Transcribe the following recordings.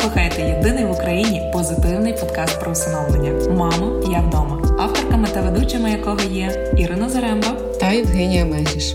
слухаєте єдиний в Україні позитивний подкаст про усиновлення Мамо, я вдома, авторками та ведучими якого є Ірина Заремба та Євгенія Мегіш.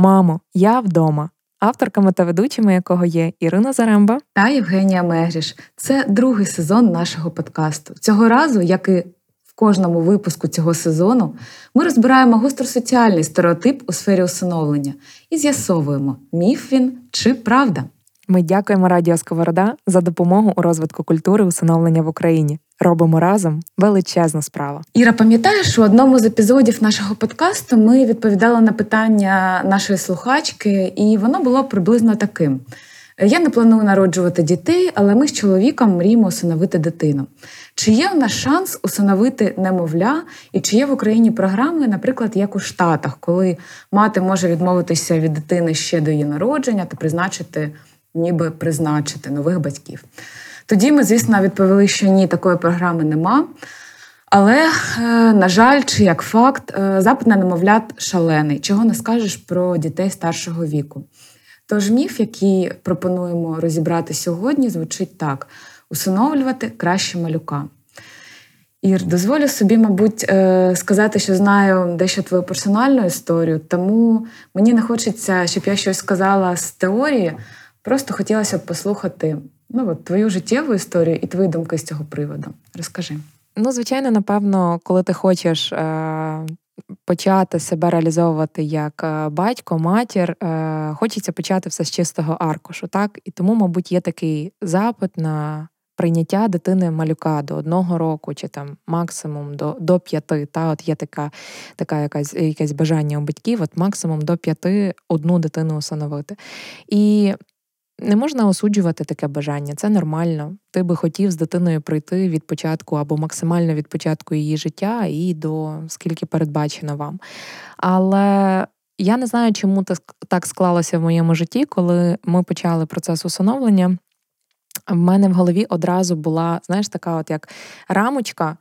Мамо, я вдома. Авторками та ведучими якого є Ірина Заремба та Євгенія Мегріш. Це другий сезон нашого подкасту. Цього разу, як і в кожному випуску цього сезону, ми розбираємо гостросоціальний стереотип у сфері усиновлення і з'ясовуємо, міф він чи правда. Ми дякуємо Радіо Сковорода за допомогу у розвитку культури усиновлення в Україні. Робимо разом величезну справу. Іра, пам'ятаєш, у одному з епізодів нашого подкасту ми відповідали на питання нашої слухачки, і воно було приблизно таким: я не планую народжувати дітей, але ми з чоловіком мріємо усиновити дитину. Чи є у нас шанс усиновити немовля, і чи є в Україні програми, наприклад, як у Штатах, коли мати може відмовитися від дитини ще до її народження та призначити, ніби призначити нових батьків? Тоді ми, звісно, відповіли, що ні, такої програми нема. Але, е, на жаль, чи як факт, е, запит на немовлят шалений, чого не скажеш про дітей старшого віку. Тож міф, який пропонуємо розібрати сьогодні, звучить так: усиновлювати краще малюка. Ір, дозволю собі, мабуть, е, сказати, що знаю дещо твою персональну історію, тому мені не хочеться, щоб я щось сказала з теорії. Просто хотілося б послухати ну, от, твою життєву історію і твої думки з цього приводу. Розкажи. Ну, звичайно, напевно, коли ти хочеш е- почати себе реалізовувати як е, батько, матір, е- хочеться почати все з чистого аркушу. так? І тому, мабуть, є такий запит на. Прийняття дитини малюка до одного року, чи там максимум до до п'яти. Та от є така така якась якесь бажання у батьків, от максимум до п'яти одну дитину усиновити. І не можна осуджувати таке бажання, це нормально. Ти би хотів з дитиною пройти від початку або максимально від початку її життя і до скільки передбачено вам. Але я не знаю, чому так склалося в моєму житті, коли ми почали процес усиновлення. В мене в голові одразу була, знаєш, така от як рамочка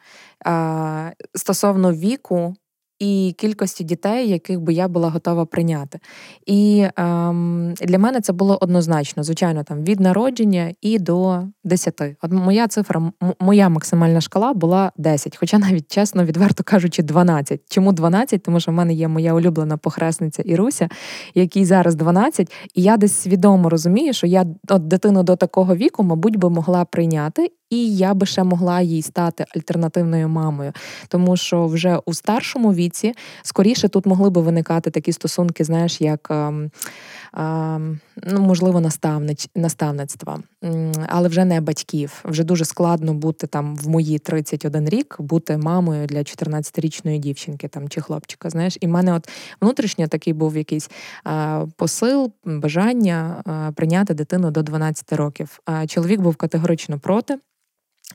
стосовно віку і кількості дітей, яких би я була готова прийняти. І ем, для мене це було однозначно, звичайно, там від народження і до 10. От моя цифра, моя максимальна шкала була 10, хоча навіть чесно, відверто кажучи, 12. Чому 12? Тому що в мене є моя улюблена похресниця Іруся, якій зараз 12, і я десь свідомо розумію, що я от дитину до такого віку, мабуть, би могла прийняти і я би ще могла їй стати альтернативною мамою, тому що вже у старшому віці скоріше тут могли би виникати такі стосунки, знаєш, як. Ем, ем, ну, можливо, наставництва, але вже не батьків. Вже дуже складно бути там в мої 31 рік, бути мамою для 14-річної дівчинки там чи хлопчика. Знаєш, і в мене от внутрішньо такий був якийсь посил, бажання прийняти дитину до 12 років. А чоловік був категорично проти.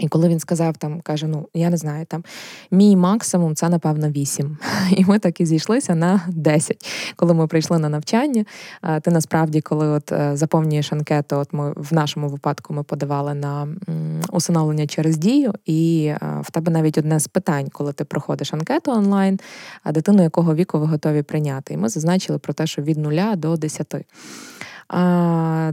І коли він сказав, там каже: Ну, я не знаю, там мій максимум це, напевно, 8. І ми так і зійшлися на 10. Коли ми прийшли на навчання, ти насправді, коли от е, заповнюєш анкету, от ми в нашому випадку ми подавали на усиновлення через дію, і е, в тебе навіть одне з питань, коли ти проходиш анкету онлайн, а дитину якого віку ви готові прийняти. І ми зазначили про те, що від 0 до 10.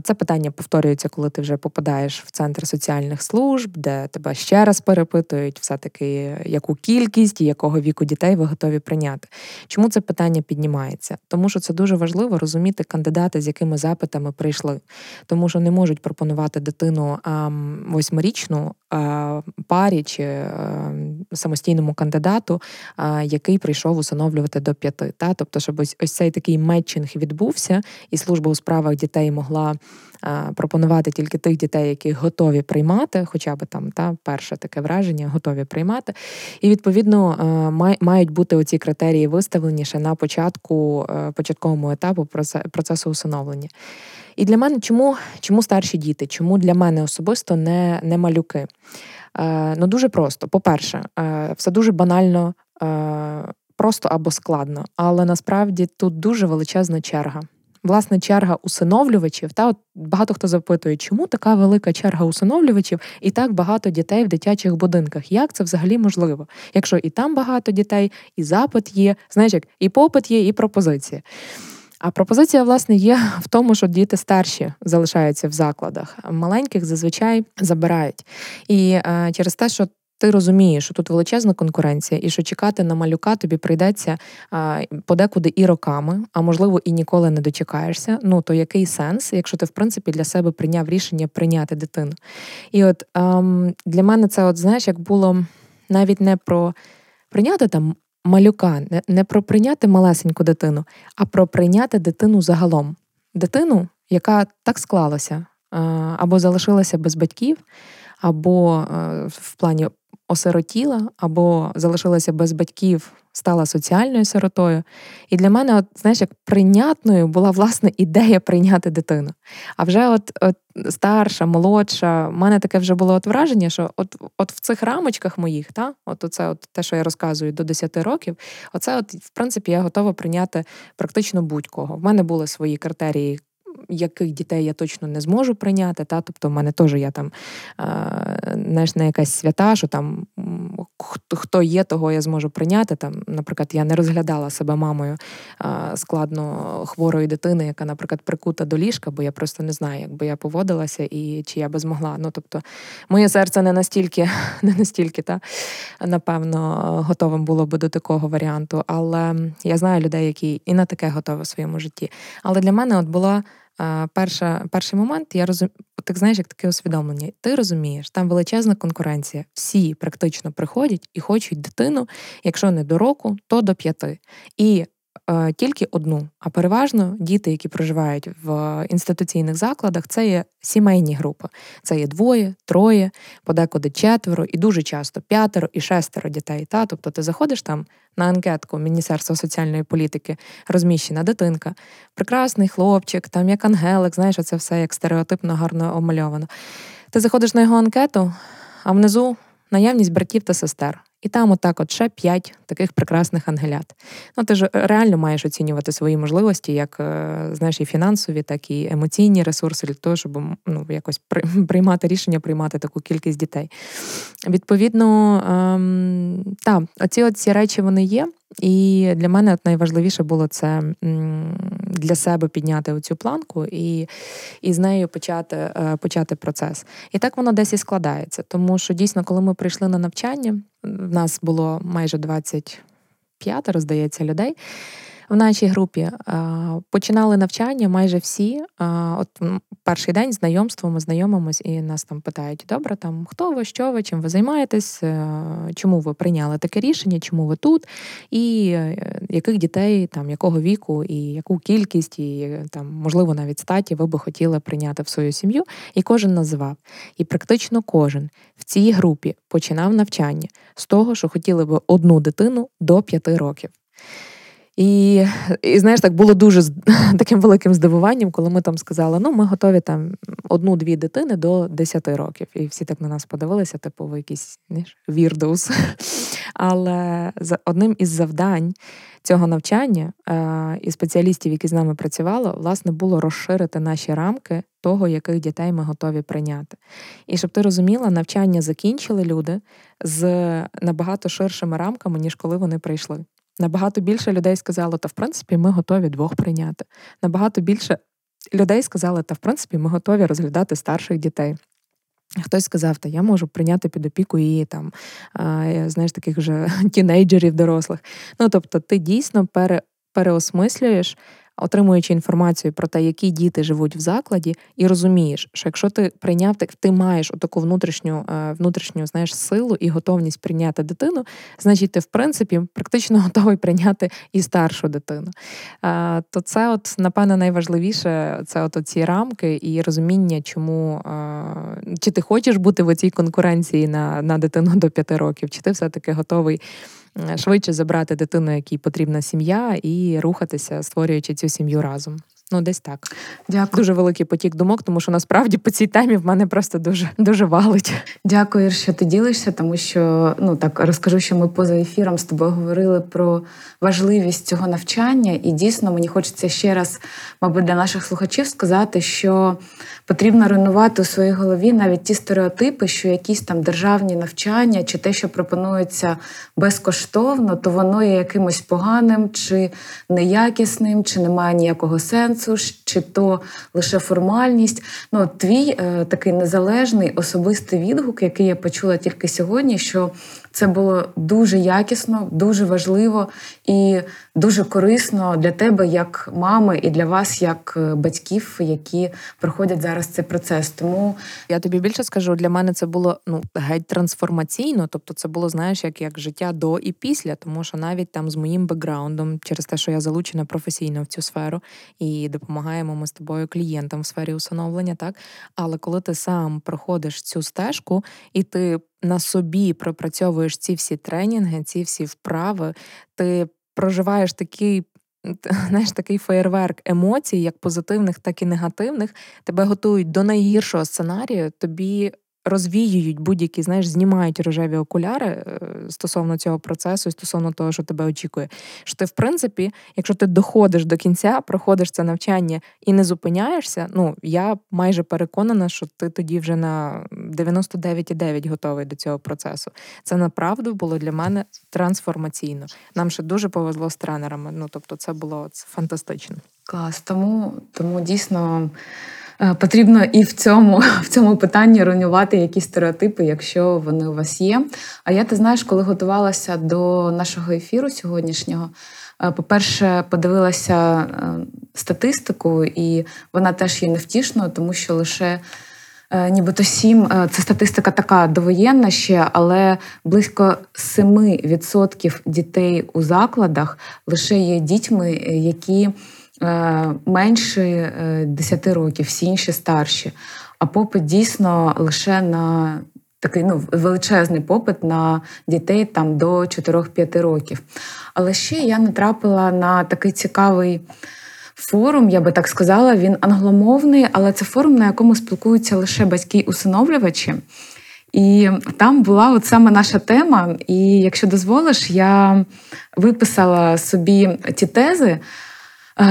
Це питання повторюється, коли ти вже попадаєш в центр соціальних служб, де тебе ще раз перепитують, все-таки яку кількість і якого віку дітей ви готові прийняти. Чому це питання піднімається? Тому що це дуже важливо розуміти кандидати, з якими запитами прийшли, тому що не можуть пропонувати дитину восьмирічну парі чи самостійному кандидату, який прийшов усиновлювати до п'яти. Тобто, щоб ось ось цей такий метчинг відбувся, і служба у справах дітей могла пропонувати тільки тих дітей, які готові приймати, хоча б там та перше таке враження, готові приймати. І відповідно мають бути оці критерії виставлені ще на початку початковому етапу процесу усиновлення. І для мене чому чому старші діти? Чому для мене особисто не не малюки? Е, Ну дуже просто. По-перше, е, все дуже банально, е, просто або складно, але насправді тут дуже величезна черга. Власне, черга усиновлювачів. Та от багато хто запитує, чому така велика черга усиновлювачів і так багато дітей в дитячих будинках? Як це взагалі можливо? Якщо і там багато дітей, і запит є, знаєш, як і попит є, і пропозиція. А пропозиція, власне, є в тому, що діти старші залишаються в закладах, маленьких зазвичай забирають. І е, через те, що ти розумієш, що тут величезна конкуренція, і що чекати на малюка тобі прийдеться подекуди і роками, а можливо і ніколи не дочекаєшся. Ну то який сенс, якщо ти в принципі для себе прийняв рішення прийняти дитину? І от ем, для мене це, от знаєш, як було навіть не про прийняти там малюка, не, не про прийняти малесеньку дитину, а про прийняти дитину загалом. Дитину, яка так склалася, або залишилася без батьків, або е, в плані осиротіла або залишилася без батьків, стала соціальною сиротою. І для мене, от, знаєш, як прийнятною була власне ідея прийняти дитину. А вже от от старша, молодша, в мене таке вже було от враження, що от от в цих рамочках моїх, та, от оце от те, що я розказую до 10 років, оце, от, в принципі, я готова прийняти практично будь-кого. В мене були свої критерії яких дітей я точно не зможу прийняти. Та? Тобто, в мене теж я там знаєш, не якась свята, що там хто є, того я зможу прийняти. Там, Наприклад, я не розглядала себе мамою складно хворої дитини, яка, наприклад, прикута до ліжка, бо я просто не знаю, як би я поводилася і чи я би змогла. Ну, тобто, моє серце не настільки, не настільки, та, напевно, готовим було би до такого варіанту. Але я знаю людей, які і на таке готові в своєму житті. Але для мене от була перша, перший момент, я розум... так знаєш, як таке усвідомлення. Ти розумієш, там величезна конкуренція. Всі практично приходять і хочуть дитину, якщо не до року, то до п'яти. І Е, тільки одну. А переважно діти, які проживають в інституційних закладах, це є сімейні групи. Це є двоє, троє, подекуди четверо, і дуже часто п'ятеро і шестеро дітей. Та? Тобто ти заходиш там на анкетку Міністерства соціальної політики, розміщена дитинка, прекрасний хлопчик, там як ангелик, знаєш, це все як стереотипно гарно омальовано. Ти заходиш на його анкету, а внизу наявність братів та сестер. І там, отак, от ще п'ять таких прекрасних ангелят. Ну ти ж реально маєш оцінювати свої можливості, як е, знаєш, і фінансові, так і емоційні ресурси для того, щоб ну, якось приймати рішення, приймати таку кількість дітей. Відповідно, ем, так, оці от речі вони є. І для мене от найважливіше було це для себе підняти оцю планку і і з нею почати е, почати процес. І так воно десь і складається. Тому що дійсно, коли ми прийшли на навчання, в нас було майже 25, здається, людей в нашій групі починали навчання майже всі. От перший день знайомство, ми знайомимось і нас там питають: добре, там хто ви, що ви, чим ви займаєтесь, е, чому ви прийняли таке рішення, чому ви тут, і е, яких дітей, там якого віку, і яку кількість, і там, можливо, навіть статі ви би хотіли прийняти в свою сім'ю. І кожен називав. І практично кожен в цій групі починав навчання з того, що хотіли би одну дитину до п'яти років. І і знаєш, так було дуже таким великим здивуванням, коли ми там сказали, ну ми готові там одну-дві дитини до 10 років. І всі так на нас подивилися, типу, ви якісь знаєш, вірдоус. Але одним із завдань цього навчання е, і спеціалістів, які з нами працювали, власне, було розширити наші рамки того, яких дітей ми готові прийняти. І щоб ти розуміла, навчання закінчили люди з набагато ширшими рамками, ніж коли вони прийшли. Набагато більше людей сказало, та в принципі ми готові двох прийняти. Набагато більше людей сказали, та в принципі ми готові розглядати старших дітей. Хтось сказав, та я можу прийняти під опіку її там, знаєш, таких вже тінейджерів дорослих. Ну тобто, ти дійсно пере, переосмислюєш отримуючи інформацію про те, які діти живуть в закладі, і розумієш, що якщо ти прийняв ти маєш таку внутрішню е, внутрішню знаєш, силу і готовність прийняти дитину, значить ти, в принципі, практично готовий прийняти і старшу дитину. Е, то це, от, напевно, найважливіше це от ці рамки і розуміння, чому е, чи ти хочеш бути в цій конкуренції на, на дитину до п'яти років, чи ти все-таки готовий. Швидше забрати дитину, якій потрібна сім'я, і рухатися, створюючи цю сім'ю разом. Ну, десь так. Дякую. Дуже великий потік думок, тому що насправді по цій темі в мене просто дуже дуже валить. Дякую, що ти ділишся, тому що ну так розкажу, що ми поза ефіром з тобою говорили про важливість цього навчання, і дійсно мені хочеться ще раз, мабуть, для наших слухачів сказати, що потрібно руйнувати у своїй голові навіть ті стереотипи, що якісь там державні навчання чи те, що пропонується безкоштовно, то воно є якимось поганим чи неякісним, чи немає ніякого сенсу, чи то лише формальність. Ну, твій е, такий незалежний особистий відгук, який я почула тільки сьогодні, що це було дуже якісно, дуже важливо і дуже корисно для тебе, як мами, і для вас, як е, батьків, які проходять зараз цей процес. Тому я тобі більше скажу, для мене це було ну геть трансформаційно, тобто це було, знаєш, як як життя до і після, тому що навіть там з моїм бекграундом, через те, що я залучена професійно в цю сферу і допомагаємо ми з тобою клієнтам в сфері усиновлення, так але коли ти сам проходиш цю стежку і ти на собі пропрацьовуєш ці всі тренінги, ці всі вправи, ти проживаєш такий. Знаєш, такий феєрверк емоцій, як позитивних, так і негативних, тебе готують до найгіршого сценарію. Тобі розвіюють будь-які, знаєш, знімають рожеві окуляри е, стосовно цього процесу, стосовно того, що тебе очікує. Що ти, в принципі, якщо ти доходиш до кінця, проходиш це навчання і не зупиняєшся, ну я майже переконана, що ти тоді вже на 99,9 готовий до цього процесу. Це направду було для мене трансформаційно. Нам ще дуже повезло з тренерами. Ну тобто, це було фантастично. Клас, тому тому дійсно. Е, потрібно і в цьому в цьому питанні руйнувати якісь стереотипи, якщо вони у вас є. А я ти знаєш, коли готувалася до нашого ефіру сьогоднішнього, е, по-перше, подивилася е, статистику, і вона теж є невтішною, тому що лише. Нібито сім це статистика така довоєнна ще, але близько 7% дітей у закладах лише є дітьми, які менше 10 е, років, всі інші старші. А попит дійсно лише на такий ну, величезний попит на дітей там до 4-5 років. Але ще я натрапила на такий цікавий. Форум, я би так сказала, він англомовний, але це форум, на якому спілкуються лише батьки-усиновлювачі. І там була от саме наша тема. І якщо дозволиш, я виписала собі ті тези,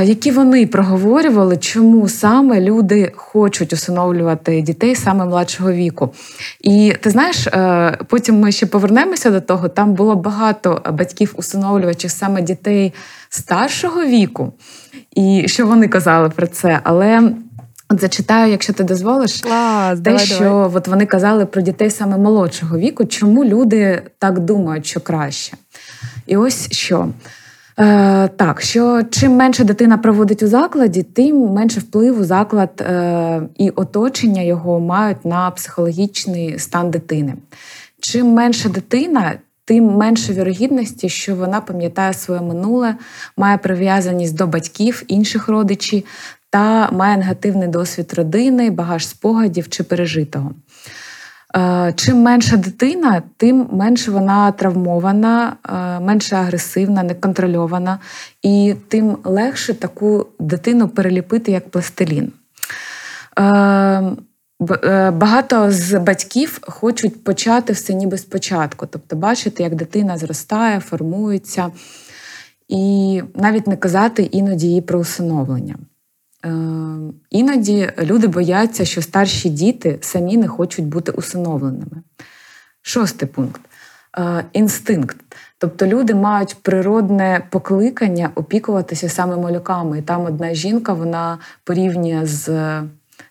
які вони проговорювали, чому саме люди хочуть усиновлювати дітей саме младшого віку. І ти знаєш, е, потім ми ще повернемося до того. Там було багато батьків-усиновлювачів саме дітей старшого віку, і що вони казали про це. Але от зачитаю, якщо ти дозволиш, Клас, те, давай, що давай. от вони казали про дітей саме молодшого віку, чому люди так думають, що краще. І ось що. Е, Так, що чим менше дитина проводить у закладі, тим менше впливу заклад е, і оточення його мають на психологічний стан дитини. Чим менша дитина, тим менше вірогідності, що вона пам'ятає своє минуле, має прив'язаність до батьків, інших родичів та має негативний досвід родини, багаж спогадів чи пережитого. Е, чим менша дитина, тим менше вона травмована, е, менше агресивна, неконтрольована, і тим легше таку дитину переліпити як пластилін. Е, багато з батьків хочуть почати все ніби спочатку, тобто бачити, як дитина зростає, формується, і навіть не казати іноді їй про усиновлення. Е, іноді люди бояться, що старші діти самі не хочуть бути усиновленими. Шостий пункт е, інстинкт. Тобто люди мають природне покликання опікуватися саме малюками. І там одна жінка вона порівнює з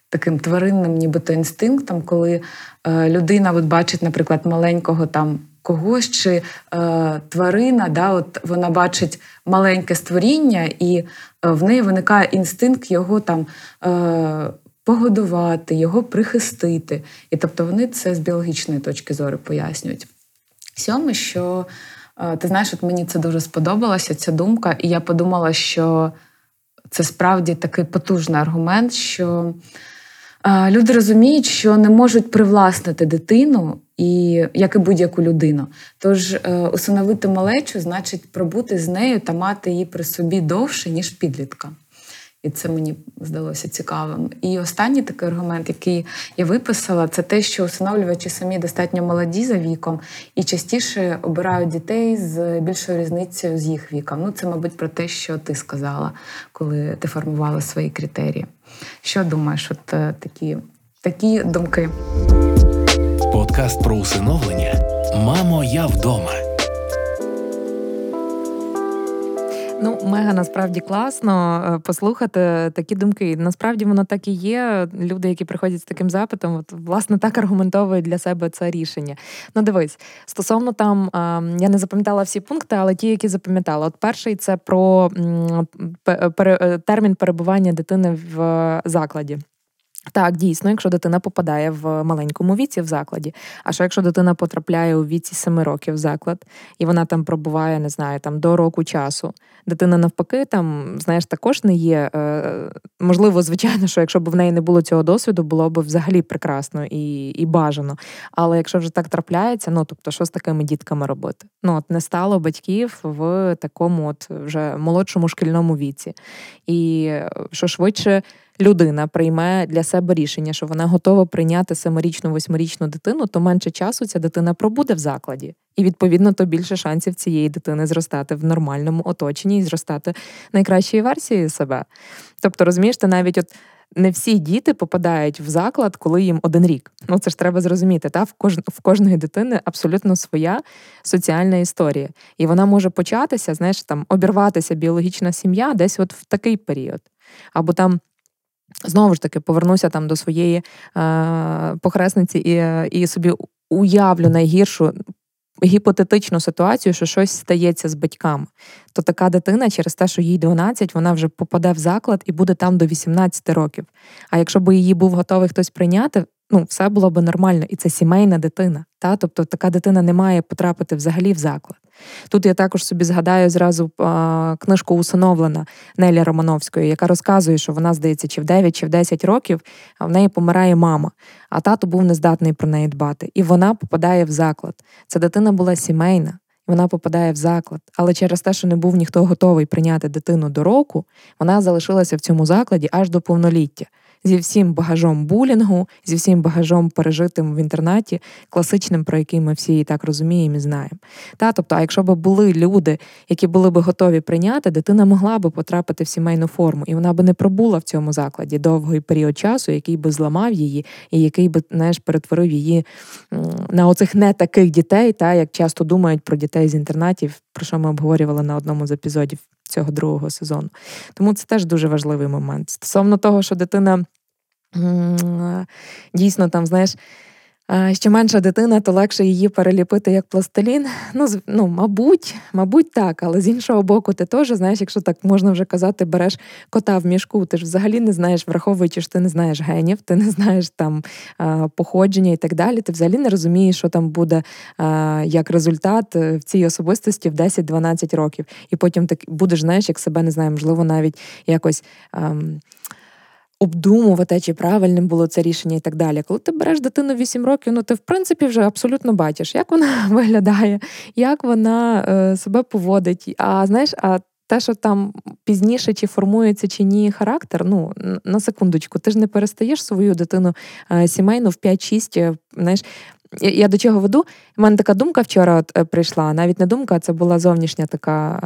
таким тваринним, нібито інстинктом, коли е, людина от бачить, наприклад, маленького там когось чи е, тварина, да, от вона бачить маленьке створіння, і е, в неї виникає інстинкт його там е, погодувати, його прихистити. І тобто вони це з біологічної точки зору пояснюють. Сьоме, що е, ти знаєш, от мені це дуже сподобалося, ця думка, і я подумала, що це справді такий потужний аргумент, що люди розуміють, що не можуть привласнити дитину і як і будь-яку людину. Тож е, усиновити малечу значить пробути з нею та мати її при собі довше, ніж підлітка. І це мені здалося цікавим. І останній такий аргумент, який я виписала, це те, що усиновлювачі самі достатньо молоді за віком і частіше обирають дітей з більшою різницею з їх віком. Ну, це, мабуть, про те, що ти сказала, коли ти формувала свої критерії. Що думаєш, от е, такі, такі думки? Подкаст про усиновлення Мамо, я вдома. Ну, мега насправді класно е, послухати такі думки. Насправді воно так і є. Люди, які приходять з таким запитом, от власне так аргументовують для себе це рішення. Ну, дивись, стосовно там я не запам'ятала всі пункти, але ті, які запам'ятала. От перший це про е, термін перебування дитини в закладі. Так, дійсно, якщо дитина попадає в маленькому віці в закладі. А що якщо дитина потрапляє у віці 7 років в заклад, і вона там пробуває, не знаю, там до року часу. Дитина навпаки, там, знаєш, також не є. Е, можливо, звичайно, що якщо б в неї не було цього досвіду, було б взагалі прекрасно і і бажано. Але якщо вже так трапляється, ну тобто, що з такими дітками робити? Ну, от не стало батьків в такому, от вже молодшому шкільному віці. І е, що швидше людина прийме для себе рішення, що вона готова прийняти семирічну, восьмирічну дитину, то менше часу ця дитина пробуде в закладі. І відповідно то більше шансів цієї дитини зростати в нормальному оточенні і зростати найкращої версії себе. Тобто, розумієш, ти навіть от. Не всі діти попадають в заклад, коли їм один рік. Ну це ж треба зрозуміти. Та в кож... в кожної дитини абсолютно своя соціальна історія, і вона може початися, знаєш, там обірватися біологічна сім'я десь от в такий період, або там Знову ж таки, повернуся там до своєї е, похресниці і і собі уявлю найгіршу гіпотетичну ситуацію, що щось стається з батьками. То така дитина, через те, що їй 12, вона вже попаде в заклад і буде там до 18 років. А якщо б її був готовий хтось прийняти, ну все було б нормально, і це сімейна дитина. Та? Тобто така дитина не має потрапити взагалі в заклад. Тут я також собі згадаю зразу книжку усиновлена Нелі Романовської, яка розказує, що вона, здається, чи в 9, чи в 10 років в неї помирає мама, а тато був нездатний про неї дбати. І вона попадає в заклад. Ця дитина була сімейна. Вона попадає в заклад, але через те, що не був ніхто готовий прийняти дитину до року, вона залишилася в цьому закладі аж до повноліття зі всім багажом булінгу, зі всім багажом пережитим в інтернаті, класичним, про який ми всі і так розуміємо і знаємо. Та, Тобто, а якщо б були люди, які були б готові прийняти, дитина могла би потрапити в сімейну форму, і вона би не пробула в цьому закладі довгий період часу, який би зламав її, і який би знаєш, перетворив її на оцих не таких дітей, та як часто думають про дітей з інтернатів, про що ми обговорювали на одному з епізодів цього другого сезону. Тому це теж дуже важливий момент. Стосовно того, що дитина дійсно там, знаєш. Що менша дитина, то легше її переліпити як пластилін. Ну, ну, мабуть, мабуть, так, але з іншого боку, ти теж знаєш, якщо так можна вже казати, береш кота в мішку, ти ж взагалі не знаєш, враховуючи, що ти не знаєш генів, ти не знаєш там походження і так далі. Ти взагалі не розумієш, що там буде як результат е, в цій особистості в 10-12 років. І потім ти будеш, знаєш, як себе не знаю, можливо, навіть якось. Ем, обдумувати, чи правильним було це рішення і так далі. Коли ти береш дитину 8 років, ну ти в принципі вже абсолютно бачиш, як вона виглядає, як вона е, себе поводить. А знаєш, а те, що там пізніше чи формується чи ні характер, ну на секундочку, ти ж не перестаєш свою дитину е, сімейну в 5-6, е, знаєш, я до чого веду? У мене така думка вчора от е, прийшла. Навіть не думка, це була зовнішня така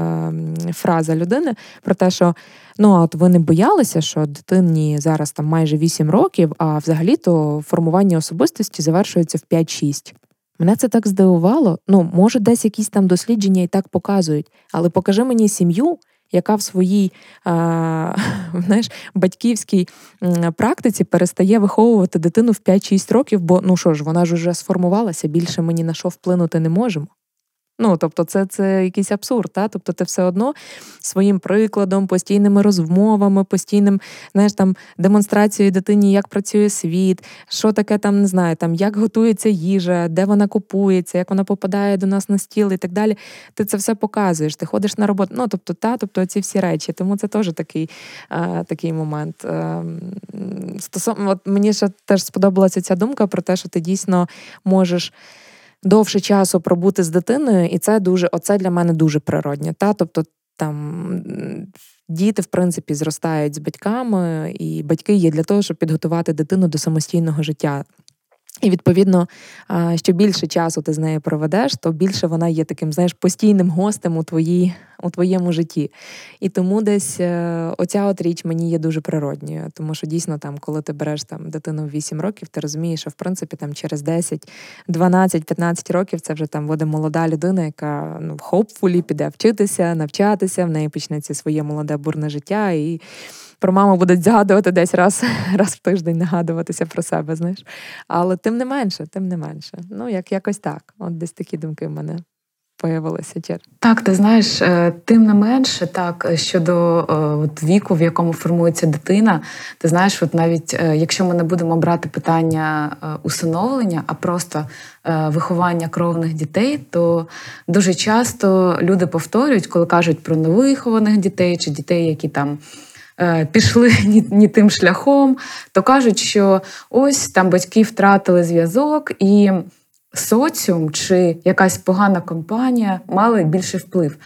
е, фраза людини про те, що ну от ви не боялися, що дитині зараз там майже 8 років, а взагалі-то формування особистості завершується в 5-6. Мене це так здивувало. Ну, може, десь якісь там дослідження і так показують, але покажи мені сім'ю, яка в своїй а, знаєш, батьківській практиці перестає виховувати дитину в 5-6 років, бо ну що ж, вона ж вже сформувалася, більше ми ні на що вплинути не можемо. Ну, тобто, це це якийсь абсурд, та? тобто ти все одно своїм прикладом, постійними розмовами, постійним, знаєш, там демонстрацією дитині, як працює світ, що таке там не знаю, там як готується їжа, де вона купується, як вона попадає до нас на стіл і так далі. Ти це все показуєш, ти ходиш на роботу. Ну, тобто, та, тобто ці всі речі. Тому це теж такий а, такий момент. А, стосовно, от мені ще теж сподобалася ця думка про те, що ти дійсно можеш довше часу пробути з дитиною, і це дуже, оце для мене дуже природнє. Та? Тобто там діти, в принципі, зростають з батьками, і батьки є для того, щоб підготувати дитину до самостійного життя. І відповідно, що більше часу ти з нею проведеш, то більше вона є таким, знаєш, постійним гостем у твоїй, у твоєму житті. І тому десь е, оця от річ мені є дуже природньою. Тому що дійсно, там, коли ти береш там дитину в 8 років, ти розумієш, що в принципі там через 10, 12, 15 років це вже там буде молода людина, яка ну, хопфулі піде вчитися, навчатися, в неї почнеться своє молоде бурне життя. і про маму будуть згадувати десь раз раз в тиждень, нагадуватися про себе, знаєш. Але тим не менше, тим не менше. Ну, як якось так. От десь такі думки в мене появилися. Так, ти знаєш, е, тим не менше, так щодо е, от, віку, в якому формується дитина, ти знаєш, от навіть е, якщо ми не будемо брати питання усиновлення, а просто виховання кровних дітей, то дуже часто люди повторюють, коли кажуть про невихованих дітей чи дітей, які там. Е, пішли ні, тим шляхом, то кажуть, що ось там батьки втратили зв'язок, і соціум чи якась погана компанія мали більший вплив.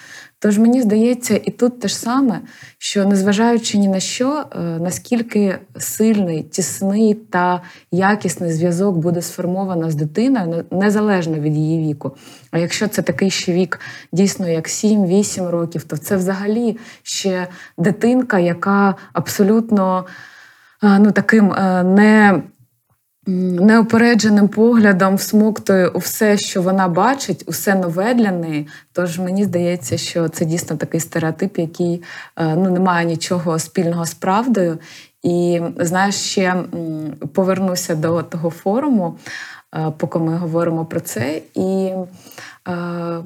Тож мені здається, і тут те ж саме, що незважаючи ні на що, е, наскільки сильний, тісний та якісний зв'язок буде сформовано з дитиною, незалежно від її віку. А якщо це такий ще вік дійсно як 7-8 років, то це взагалі ще дитинка, яка абсолютно е, ну, таким е, не неопередженим поглядом всмоктує у все, що вона бачить, усе нове для неї. Тож мені здається, що це дійсно такий стереотип, який е, ну, не має нічого спільного з правдою. І знаєш, ще повернуся до того форуму, е, поки ми говоримо про це. І е,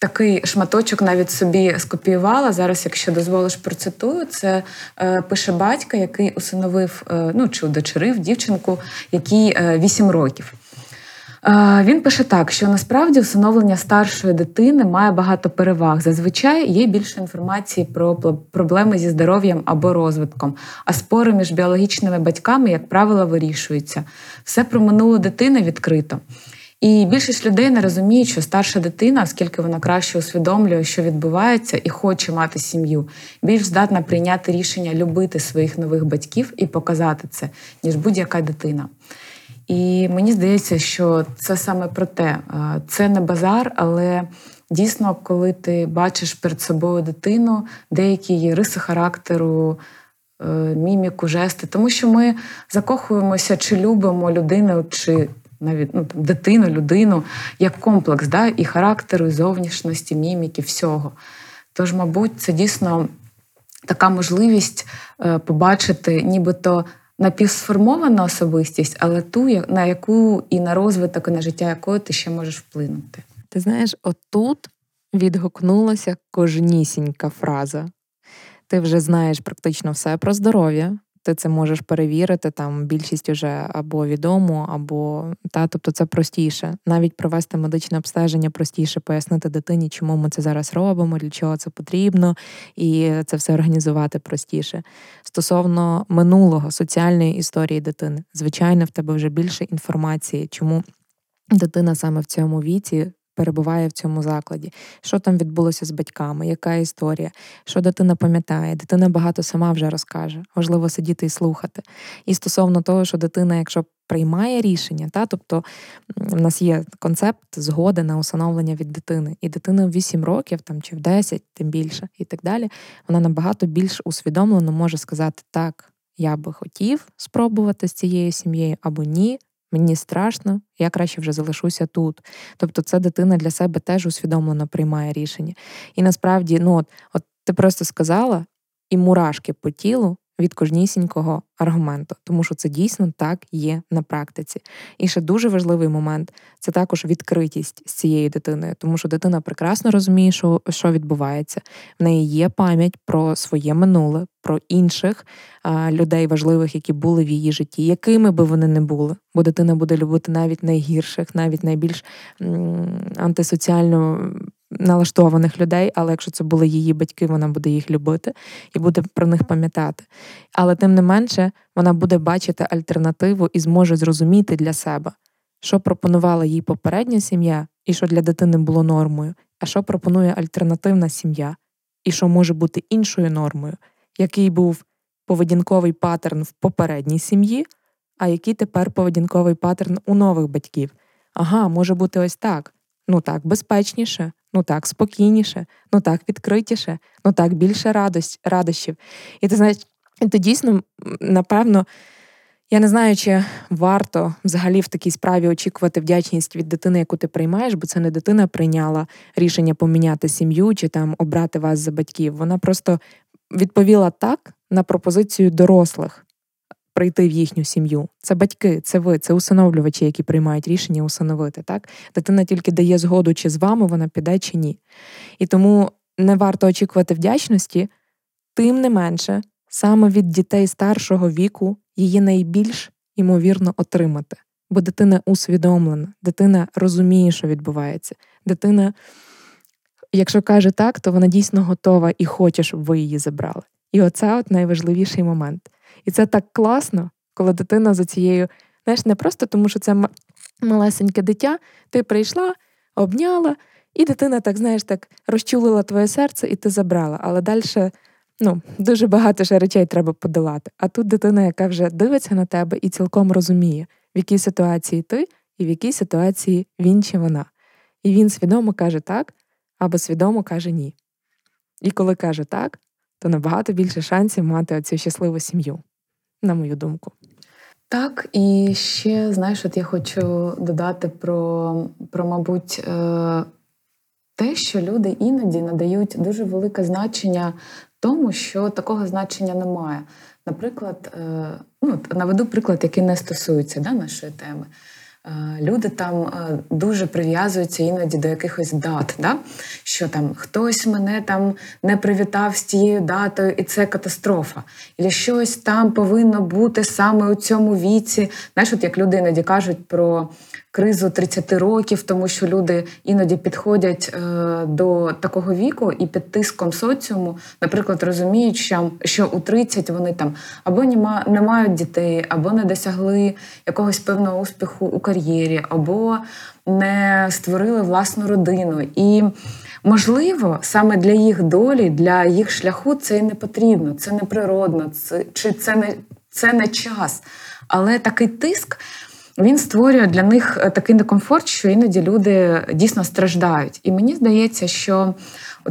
Такий шматочок навіть собі скопіювала. Зараз, якщо дозволиш, процитую, це е, пише батька, який усиновив, е, ну чи удочерив дівчинку, якій е, 8 років. Е, він пише так, що насправді усиновлення старшої дитини має багато переваг. Зазвичай є більше інформації про проблеми зі здоров'ям або розвитком, а спори між біологічними батьками, як правило, вирішуються. Все про минулу дитину відкрито. І більшість людей не розуміють, що старша дитина, оскільки вона краще усвідомлює, що відбувається, і хоче мати сім'ю, більш здатна прийняти рішення любити своїх нових батьків і показати це, ніж будь-яка дитина. І мені здається, що це саме про те. Це не базар, але дійсно, коли ти бачиш перед собою дитину, деякі її риси характеру. Е, міміку, жести, тому що ми закохуємося, чи любимо людину, чи навіть ну, там, дитину, людину, як комплекс да, і характеру, і зовнішності, міміки, всього. Тож, мабуть, це дійсно така можливість е, побачити, нібито напівсформовану особистість, але ту, на яку і на розвиток, і на життя якої ти ще можеш вплинути. Ти знаєш, отут відгукнулася кожнісінька фраза. Ти вже знаєш практично все про здоров'я, ти це можеш перевірити. Там більшість уже або відомо, або та, тобто це простіше. Навіть провести медичне обстеження простіше, пояснити дитині, чому ми це зараз робимо, для чого це потрібно, і це все організувати простіше. Стосовно минулого соціальної історії дитини, звичайно, в тебе вже більше інформації, чому дитина саме в цьому віці перебуває в цьому закладі, що там відбулося з батьками, яка історія, що дитина пам'ятає. Дитина багато сама вже розкаже. Важливо сидіти і слухати. І стосовно того, що дитина, якщо приймає рішення, та тобто в нас є концепт згоди на усиновлення від дитини, і дитина в 8 років там чи в 10, тим більше, і так далі, вона набагато більш усвідомлено може сказати так. Я би хотів спробувати з цією сім'єю або ні, Мені страшно, я краще вже залишуся тут. Тобто, це дитина для себе теж усвідомлено приймає рішення. І насправді, ну от, от ти просто сказала і мурашки по тілу від кожнісінького аргументу, тому що це дійсно так є на практиці. І ще дуже важливий момент це також відкритість з цією дитиною, тому що дитина прекрасно розуміє, що що відбувається. В неї є пам'ять про своє минуле, про інших а, людей важливих, які були в її житті, якими би вони не були. Бо дитина буде любити навіть найгірших, навіть найбільш м- антисоціально налаштованих людей, але якщо це були її батьки, вона буде їх любити і буде про них пам'ятати. Але тим не менше вона буде бачити альтернативу і зможе зрозуміти для себе, що пропонувала їй попередня сім'я, і що для дитини було нормою, а що пропонує альтернативна сім'я, і що може бути іншою нормою, який був поведінковий паттерн в попередній сім'ї, а який тепер поведінковий паттерн у нових батьків. Ага, може бути ось так. Ну так, безпечніше, ну так, спокійніше, ну так, відкритіше, ну так, більше радость, радощів. І ти знаєш, то дійсно, напевно, я не знаю, чи варто взагалі в такій справі очікувати вдячність від дитини, яку ти приймаєш, бо це не дитина прийняла рішення поміняти сім'ю чи там обрати вас за батьків. Вона просто відповіла так на пропозицію дорослих прийти в їхню сім'ю. Це батьки, це ви, це усиновлювачі, які приймають рішення усиновити. Так дитина тільки дає згоду, чи з вами вона піде, чи ні. І тому не варто очікувати вдячності, тим не менше, саме від дітей старшого віку її найбільш ймовірно отримати. Бо дитина усвідомлена, дитина розуміє, що відбувається. Дитина, якщо каже так, то вона дійсно готова і хоче, щоб ви її забрали. І оце от найважливіший момент. І це так класно, коли дитина за цією, знаєш, не просто тому, що це малесеньке дитя, ти прийшла, обняла, і дитина так, знаєш, так розчулила твоє серце, і ти забрала. Але далі ну, дуже багато ще речей треба подолати. А тут дитина, яка вже дивиться на тебе і цілком розуміє, в якій ситуації ти і в якій ситуації він чи вона. І він свідомо каже так, або свідомо каже ні. І коли каже так, то набагато більше шансів мати оцю щасливу сім'ю, на мою думку. Так, і ще, знаєш, от я хочу додати про, про мабуть, е, те, що люди іноді надають дуже велике значення тому, що такого значення немає. Наприклад, е, ну, наведу приклад, який не стосується да, нашої теми. Е, люди там е, дуже прив'язуються іноді до якихось дат, да? що там хтось мене там не привітав з тією датою, і це катастрофа. І щось там повинно бути саме у цьому віці. Знаєш, от як люди іноді кажуть про кризу 30 років, тому що люди іноді підходять е, до такого віку і під тиском соціуму, наприклад, розуміють, що що у 30 вони там або не мають дітей, або не досягли якогось певного успіху у кар'єрі, або не створили власну родину. І Можливо, саме для їх долі, для їх шляху це і не потрібно, це не природно, це, чи це не це не час. Але такий тиск він створює для них е, такий некомфорт, що іноді люди дійсно страждають. І мені здається, що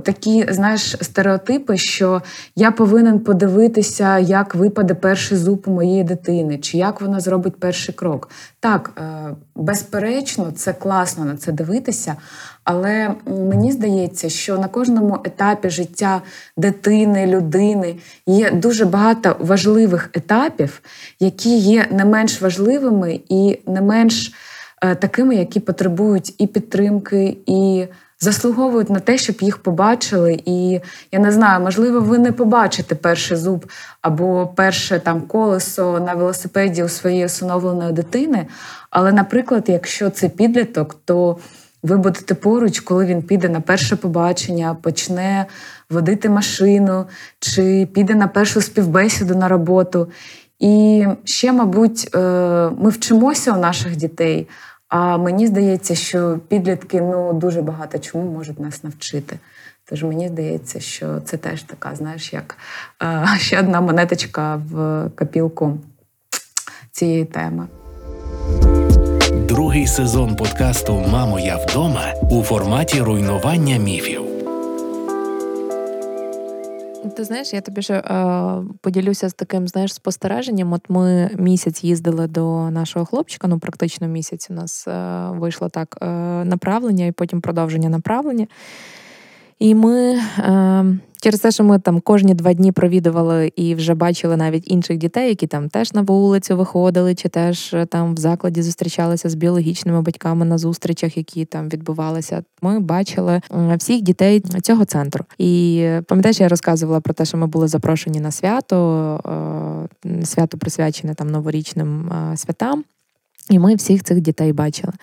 такі знаєш стереотипи, що я повинен подивитися, як випаде перший зуб у моєї дитини, чи як вона зробить перший крок. Так, е, безперечно, це класно на це дивитися, але мені здається, що на кожному етапі життя дитини, людини є дуже багато важливих етапів, які є не менш важливими і не менш е, такими, які потребують і підтримки, і заслуговують на те, щоб їх побачили. І я не знаю, можливо, ви не побачите перший зуб або перше там колесо на велосипеді у своєї усиновленої дитини. Але, наприклад, якщо це підліток, то ви будете поруч, коли він піде на перше побачення, почне водити машину, чи піде на першу співбесіду на роботу. І ще, мабуть, е, ми вчимося у наших дітей. А мені здається, що підлітки ну дуже багато чому можуть нас навчити. Тож мені здається, що це теж така, знаєш, як е, ще одна монеточка в копілку цієї теми. Другий сезон подкасту Мамо, я вдома у форматі руйнування міфів. Ти знаєш, я тобі ще е, поділюся з таким знаєш, спостереженням. От ми місяць їздили до нашого хлопчика, ну практично місяць у нас е, вийшло так е, направлення і потім продовження направлення. І ми е, через те, що ми там кожні два дні провідували і вже бачили навіть інших дітей, які там теж на вулицю виходили, чи теж е, там в закладі зустрічалися з біологічними батьками на зустрічах, які там відбувалися. Ми бачили всіх дітей цього центру. І пам'ятаєш, я розказувала про те, що ми були запрошені на свято, е, свято присвячене там новорічним е, святам, і ми всіх цих дітей бачили.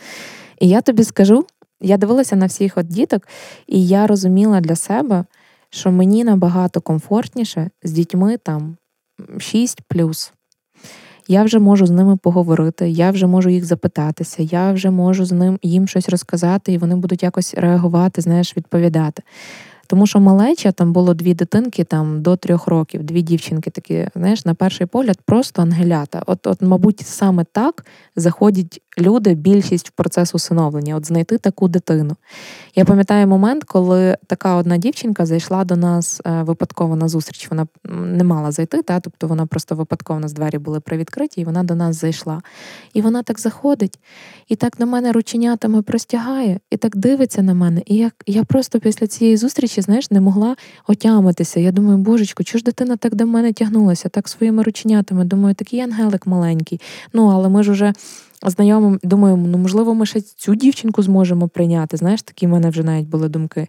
І я тобі скажу, я дивилася на всіх от діток, і я розуміла для себе, що мені набагато комфортніше з дітьми там 6 Я вже можу з ними поговорити, я вже можу їх запитатися, я вже можу з ним їм щось розказати, і вони будуть якось реагувати, знаєш, відповідати. Тому що малеча там було дві дитинки там до трьох років, дві дівчинки такі, знаєш, на перший погляд, просто ангелята. От, от, мабуть, саме так заходять люди, більшість в процес усиновлення, от знайти таку дитину. Я пам'ятаю момент, коли така одна дівчинка зайшла до нас е, випадково на зустріч. Вона не мала зайти, та тобто вона просто випадково у нас двері були привідкриті, і вона до нас зайшла. І вона так заходить, і так на мене рученятами простягає, і так дивиться на мене. І я, я просто після цієї зустрічі, знаєш, не могла отямитися. Я думаю, божечко, чого ж дитина так до мене тягнулася, так своїми рученятами. Думаю, такий ангелик маленький. Ну, але ми ж уже знайомим, думаю, ну можливо, ми ще цю дівчинку зможемо прийняти. Знаєш, такі в мене вже навіть були думки.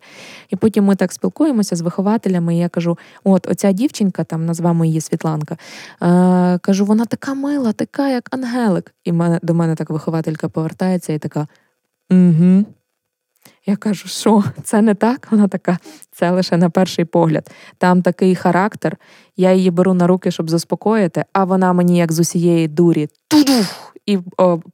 І потім ми так спілкуємося з вихователями. і Я кажу: от оця дівчинка, там назвемо її Світланка. Е, Кажу, вона така мила, така, як Ангелик. І мене, до мене так вихователька повертається і така. угу. Я кажу, що це не так? Вона така, це лише на перший погляд. Там такий характер, я її беру на руки, щоб заспокоїти, а вона мені, як з усієї дурі, тудух, і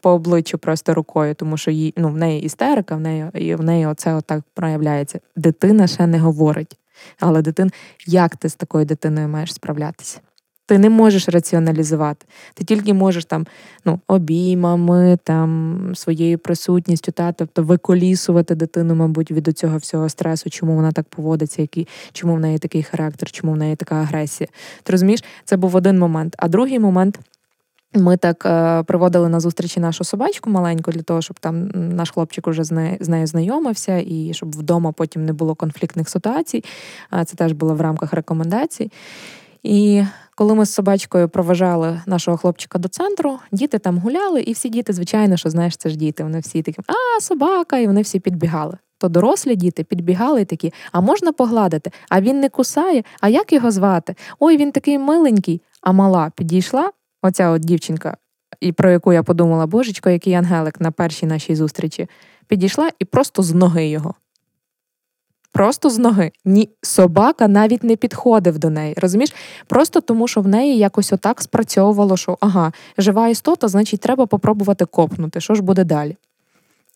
по обличчю просто рукою, тому що їй, ну, в неї істерика, в неї і в неї оце отак проявляється. Дитина ще не говорить. Але дитин, як ти з такою дитиною маєш справлятися? Ти не можеш раціоналізувати. Ти тільки можеш там ну, обіймами, там, своєю присутністю, та, тобто виколісувати дитину, мабуть, від цього всього стресу, чому вона так поводиться, який, чому в неї такий характер, чому в неї така агресія. Ти розумієш, це був один момент. А другий момент ми так е, приводили на зустрічі нашу собачку маленьку для того, щоб там наш хлопчик уже з нею, з нею знайомився, і щоб вдома потім не було конфліктних ситуацій. Це теж було в рамках рекомендацій. І коли ми з собачкою проважали нашого хлопчика до центру, діти там гуляли, і всі діти, звичайно, що знаєш, це ж діти. Вони всі такі, а собака, і вони всі підбігали. То дорослі діти підбігали і такі, а можна погладити? А він не кусає. А як його звати? Ой, він такий миленький. А мала підійшла оця от дівчинка, і про яку я подумала, божечко, який ангелик на першій нашій зустрічі, підійшла і просто з ноги його. Просто з ноги. Ні, собака навіть не підходив до неї. Розумієш? Просто тому, що в неї якось отак спрацьовувало, що ага, жива істота, значить, треба попробувати копнути. Що ж буде далі?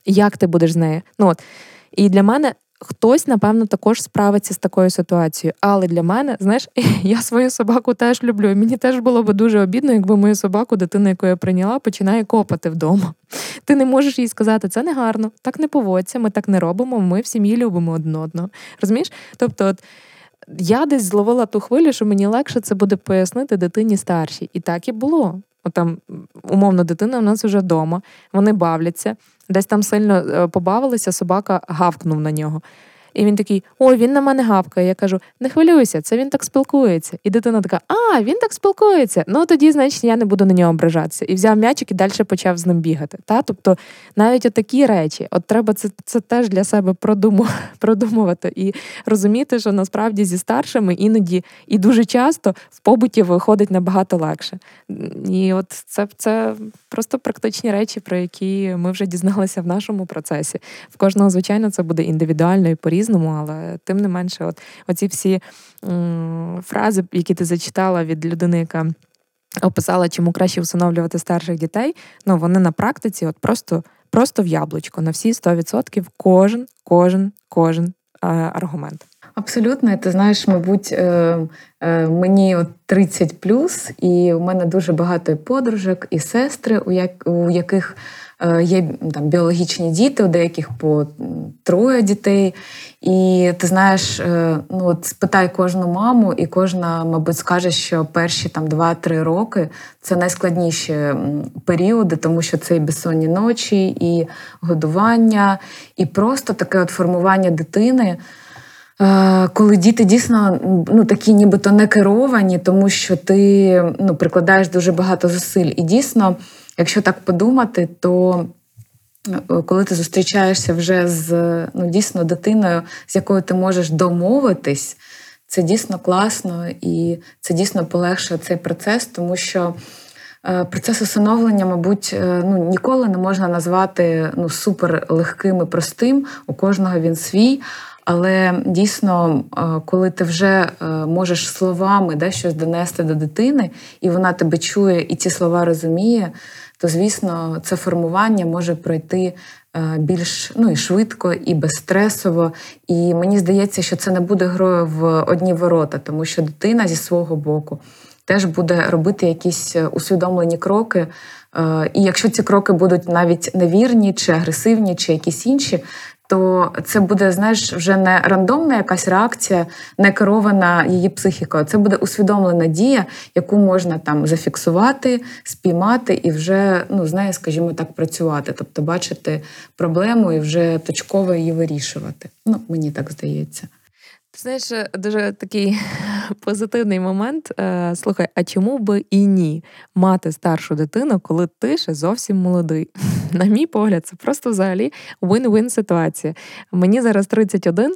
Як ти будеш з нею? Ну от. І для мене Хтось, напевно, також справиться з такою ситуацією. Але для мене, знаєш, я свою собаку теж люблю. Мені теж було б дуже обідно, якби мою собаку, дитина, яку я прийняла, починає копати вдома. Ти не можеш їй сказати, це не гарно, так не поводься, ми так не робимо, ми в сім'ї любимо один одного. Розумієш? Тобто, от. Я десь зловила ту хвилю, що мені легше це буде пояснити дитині старшій. І так і було. От там, умовно, дитина у нас вже вдома, вони бавляться, десь там сильно е, побавилися, собака гавкнув на нього. І він такий: ой, він на мене гавкає. Я кажу: не хвилюйся, це він так спілкується. І дитина така: А, він так спілкується. Ну тоді, значить, я не буду на нього ображатися. І взяв м'ячик і далі почав з ним бігати. Та? Тобто навіть такі речі, от треба це це теж для себе продуму, продумувати і розуміти, що насправді зі старшими іноді і дуже часто в побуті виходить набагато легше. І от це, це просто практичні речі, про які ми вже дізналися в нашому процесі. В кожного, звичайно, це буде індивідуально і по по-різному, але тим не менше, от оці всі м, фрази, які ти зачитала від людини, яка описала, чому краще усиновлювати старших дітей, ну вони на практиці, от просто просто в яблучко на всі 100% кожен, кожен, кожен е, аргумент. Абсолютно, і ти знаєш, мабуть, е, е, мені от 30 плюс, і у мене дуже багато подружок і сестри, у як у яких є там біологічні діти, у деяких по троє дітей. І ти знаєш, е, ну от спитай кожну маму, і кожна, мабуть, скаже, що перші там 2-3 роки це найскладніші періоди, тому що це і безсонні ночі, і годування, і просто таке от формування дитини. Е, коли діти дійсно ну, такі нібито не керовані, тому що ти ну, прикладаєш дуже багато зусиль. І дійсно Якщо так подумати, то е, коли ти зустрічаєшся вже з ну, дійсно дитиною, з якою ти можеш домовитись, це дійсно класно і це дійсно полегшує цей процес, тому що е, процес усиновлення, мабуть, е, ну, ніколи не можна назвати ну, супер легким і простим. У кожного він свій. Але дійсно, коли ти вже можеш словами да, щось донести до дитини, і вона тебе чує, і ці слова розуміє, то звісно це формування може пройти більш ну і швидко, і безстресово. І мені здається, що це не буде грою в одні ворота, тому що дитина зі свого боку теж буде робити якісь усвідомлені кроки. І якщо ці кроки будуть навіть невірні, чи агресивні, чи якісь інші, то це буде, знаєш, вже не рандомна якась реакція, не керована її психікою. Це буде усвідомлена дія, яку можна там зафіксувати, спіймати і вже ну, з нею, скажімо так, працювати. Тобто бачити проблему і вже точково її вирішувати. Ну, мені так здається. Знаєш, е, дуже такий позитивний момент. Е, слухай, а чому би і ні мати старшу дитину, коли ти ще зовсім молодий? На мій погляд, це просто взагалі win-win ситуація. Мені зараз 31,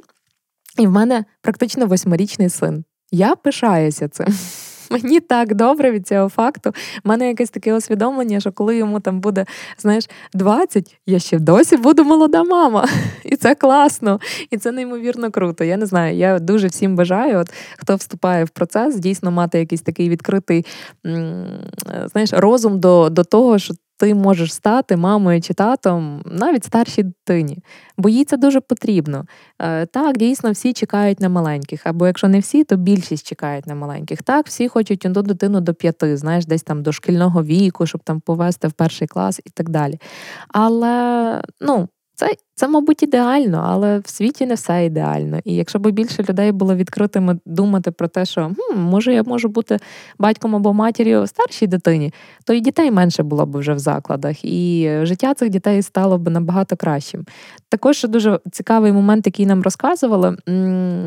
і в мене практично восьмирічний син. Я пишаюся цим. Мені так добре від цього факту. У мене якесь таке усвідомлення, що коли йому там буде, знаєш, 20, я ще досі буду молода мама. І це класно, і це неймовірно круто. Я не знаю. Я дуже всім бажаю, от хто вступає в процес, дійсно мати якийсь такий відкритий знаєш, розум до, до того, що ти можеш стати мамою чи татом навіть старшій дитині, бо їй це дуже потрібно. Е, так, дійсно, всі чекають на маленьких, або якщо не всі, то більшість чекають на маленьких. Так, всі хочуть одну дитину до п'яти, знаєш, десь там до шкільного віку, щоб там повести в перший клас і так далі. Але ну. Це, це, мабуть, ідеально, але в світі не все ідеально. І якщо б більше людей було відкритими думати про те, що хм, може я можу бути батьком або матір'ю старшій дитині, то і дітей менше було б вже в закладах, і життя цих дітей стало б набагато кращим. Також дуже цікавий момент, який нам розказували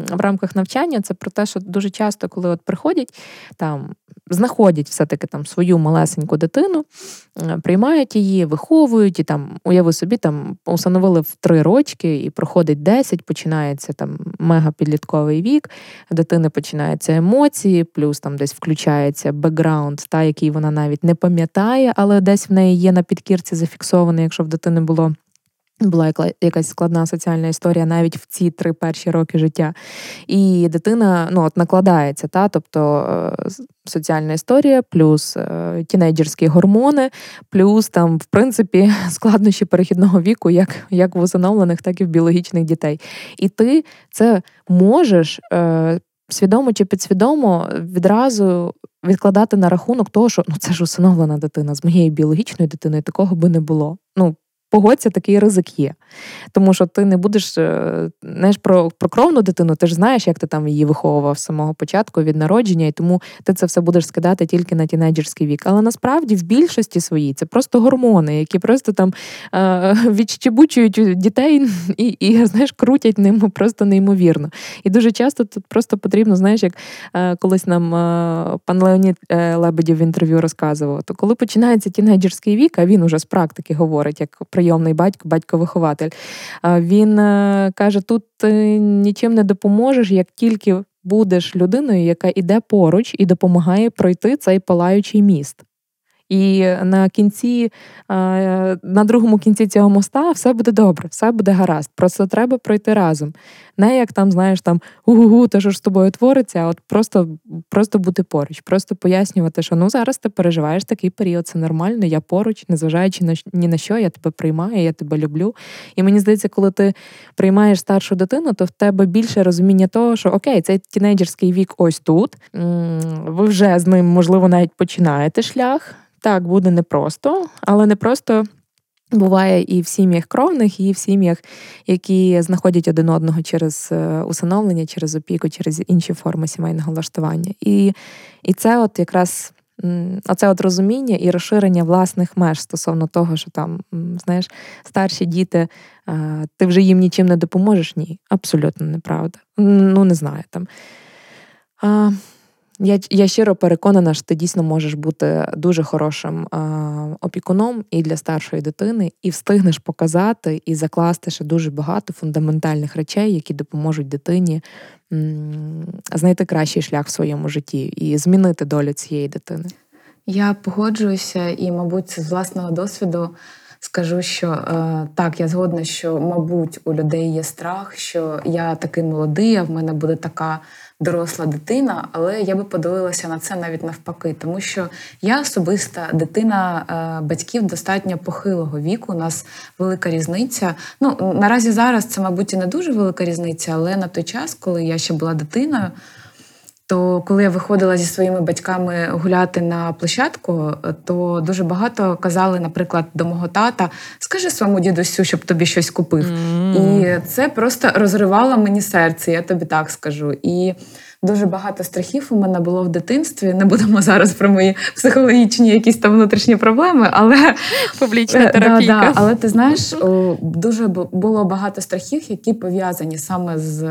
в рамках навчання, це про те, що дуже часто, коли от приходять там. Знаходять все-таки там свою малесеньку дитину, приймають її, виховують і там, уяви собі, там установили в три рочки і проходить 10, починається там мегапідлітковий вік, дитини починаються емоції, плюс там десь включається бекграунд, та який вона навіть не пам'ятає, але десь в неї є на підкірці зафіксований, якщо в дитини було. Була якась складна соціальна історія навіть в ці три перші роки життя. І дитина ну, от накладається, та, тобто е, соціальна історія, плюс е, тінейджерські гормони, плюс там, в принципі, складнощі перехідного віку, як як в усиновлених, так і в біологічних дітей. І ти це можеш е, свідомо чи підсвідомо відразу відкладати на рахунок того, що ну це ж усиновлена дитина з моєю біологічною дитиною, такого би не було. Ну, погодься, такий ризик є. Тому що ти не будеш е, знаєш, про про кровну дитину, ти ж знаєш, як ти там її виховував з самого початку від народження, і тому ти це все будеш скидати тільки на тінейджерський вік. Але насправді в більшості своїй це просто гормони, які просто там е, відщебучують дітей і і знаєш, крутять ними просто неймовірно. І дуже часто тут просто потрібно, знаєш, як е, колись нам пан Леонід Лебедів в інтерв'ю розказував, то коли починається тінейджерський вік, а він уже з практики говорить, як прийомний батько, батько-вихователь. Він е, каже: тут нічим не допоможеш, як тільки будеш людиною, яка йде поруч і допомагає пройти цей палаючий міст. І на кінці, на другому кінці цього моста все буде добре, все буде гаразд. Просто треба пройти разом. Не як там, знаєш, там гу-гу, те, що ж з тобою твориться, а от просто просто бути поруч, просто пояснювати, що ну зараз ти переживаєш такий період, це нормально, я поруч, незважаючи на ні на що, я тебе приймаю, я тебе люблю. І мені здається, коли ти приймаєш старшу дитину, то в тебе більше розуміння того, що окей, цей тінейджерський вік ось тут. Ви вже з ним, можливо, навіть починаєте шлях. Так, буде непросто, але не просто буває і в сім'ях кровних, і в сім'ях, які знаходять один одного через е, усиновлення, через опіку, через інші форми сімейного влаштування. І і це от якраз оце от розуміння і розширення власних меж стосовно того, що там, знаєш, старші діти, ти вже їм нічим не допоможеш? Ні, абсолютно неправда. Ну, не знаю там. Я я щиро переконана, що ти дійсно можеш бути дуже хорошим а, опікуном і для старшої дитини, і встигнеш показати і закласти ще дуже багато фундаментальних речей, які допоможуть дитині м, знайти кращий шлях в своєму житті і змінити долю цієї дитини. Я погоджуюся, і, мабуть, з власного досвіду скажу, що е, так, я згодна, що, мабуть, у людей є страх, що я такий молодий, а в мене буде така доросла дитина, але я би подивилася на це навіть навпаки, тому що я особиста дитина е, батьків достатньо похилого віку. У нас велика різниця. Ну наразі зараз це, мабуть, і не дуже велика різниця, але на той час, коли я ще була дитиною. То коли я виходила зі своїми батьками гуляти на площадку, то дуже багато казали, наприклад, до мого тата: скажи своєму дідусю, щоб тобі щось купив. Mm. І це просто розривало мені серце, я тобі так скажу. І дуже багато страхів у мене було в дитинстві. Не будемо зараз про мої психологічні якісь там внутрішні проблеми, але публічна е, терапія. Да, да, але ти знаєш, дуже було багато страхів, які пов'язані саме з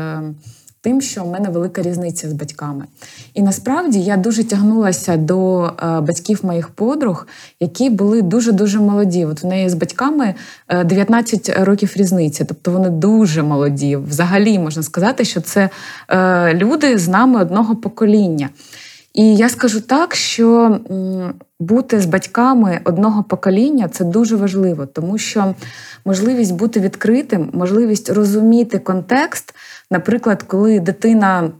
тим, що в мене велика різниця з батьками. І насправді я дуже тягнулася до е, батьків моїх подруг, які були дуже-дуже молоді. От в неї з батьками 19 е, років різниці, тобто вони дуже молоді. Взагалі можна сказати, що це е, люди з нами одного покоління. І я скажу так, що бути з батьками одного покоління це дуже важливо, тому що можливість бути відкритим, можливість розуміти контекст, наприклад, коли дитина.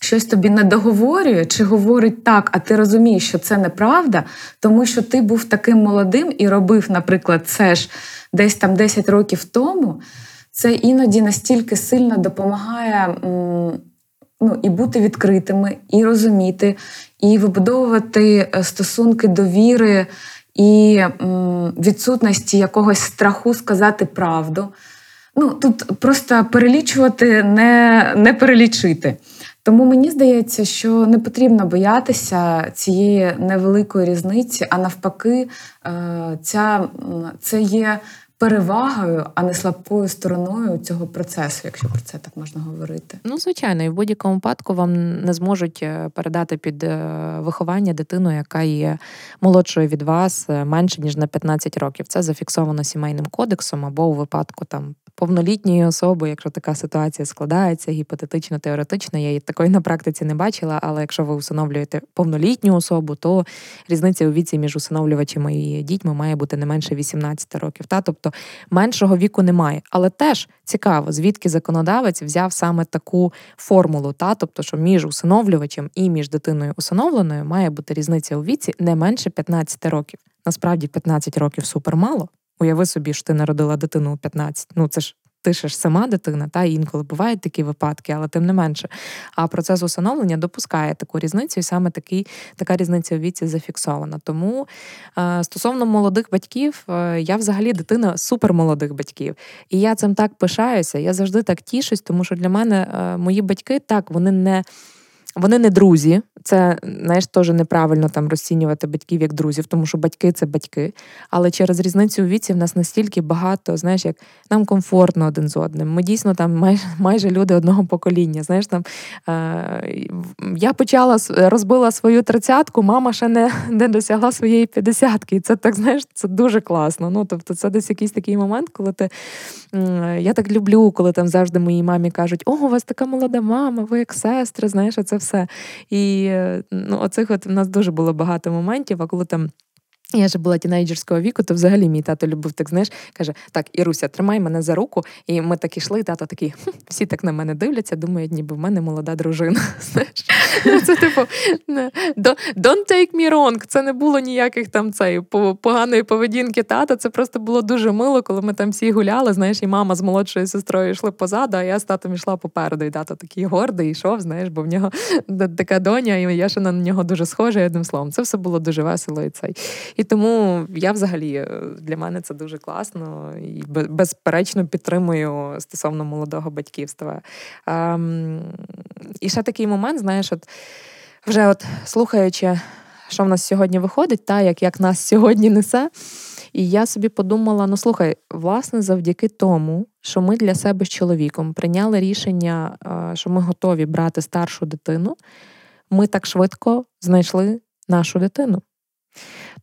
Щось тобі не договорює, чи говорить так, а ти розумієш, що це неправда, тому що ти був таким молодим і робив, наприклад, це ж десь там 10 років тому, це іноді настільки сильно допомагає ну, і бути відкритими, і розуміти, і вибудовувати е, стосунки довіри і відсутності якогось страху сказати правду. Ну, Тут просто перелічувати не, не перелічити. Тому мені здається, що не потрібно боятися цієї невеликої різниці, а навпаки, е, ця, це є перевагою, а не слабкою стороною цього процесу, якщо про це так можна говорити. Ну, звичайно, і в будь-якому випадку вам не зможуть е, передати під е, виховання дитину, яка є молодшою від вас е, менше ніж на 15 років. Це зафіксовано сімейним кодексом або у випадку там повнолітньої особи, якщо така ситуація складається, гіпотетично, теоретично, я її такої на практиці не бачила, але якщо ви усиновлюєте повнолітню особу, то різниця у віці між усиновлювачами і дітьми має бути не менше 18 років. Та? Тобто меншого віку немає. Але теж цікаво, звідки законодавець взяв саме таку формулу, та? тобто, що між усиновлювачем і між дитиною усиновленою має бути різниця у віці не менше 15 років. Насправді 15 років супермало. Уяви собі, що ти народила дитину у 15. Ну це ж ти ж сама дитина, та інколи бувають такі випадки, але тим не менше. А процес усиновлення допускає таку різницю, і саме такий, така різниця у віці зафіксована. Тому е, стосовно молодих батьків, е, я взагалі дитина супермолодих батьків. І я цим так пишаюся. Я завжди так тішусь, тому що для мене е, мої батьки так вони не. Вони не друзі, це знаєш, теж неправильно там розцінювати батьків як друзів, тому що батьки це батьки. Але через різницю у віці в нас настільки багато, знаєш, як нам комфортно один з одним. Ми дійсно там майже майже люди одного покоління. Знаєш, там е, я почала розбила свою тридцятку, мама ще не не досягла своєї п'ятдесятки. І це так знаєш, це дуже класно. Ну тобто, це десь якийсь такий момент, коли ти я так люблю, коли там завжди моїй мамі кажуть: О, у вас така молода мама, ви як сестри, знаєш, це все. І ну, оцих от у нас дуже було багато моментів, а коли там. Я ж була тінейджерського віку, то взагалі мій тато любив так, знаєш, каже: так, Іруся, тримай мене за руку. І ми так ішли, тато такий, всі так на мене дивляться, думають, ніби в мене молода дружина. знаєш. Це типу don't take me wrong. Це не було ніяких там цей поганої поведінки тата. Це просто було дуже мило, коли ми там всі гуляли. Знаєш, і мама з молодшою сестрою йшли позаду, а я з татом йшла попереду. І тато такий гордий йшов, знаєш, бо в нього така доня, і я ще на нього дуже схожа, одним словом. Це все було дуже весело і цей. І тому я взагалі е, для мене це дуже класно і безперечно підтримую стосовно молодого батьківства. Ем, І ще такий момент, знаєш, от вже от слухаючи, що в нас сьогодні виходить, та як, як нас сьогодні несе. І я собі подумала: ну слухай, власне, завдяки тому, що ми для себе з чоловіком прийняли рішення, е, що ми готові брати старшу дитину, ми так швидко знайшли нашу дитину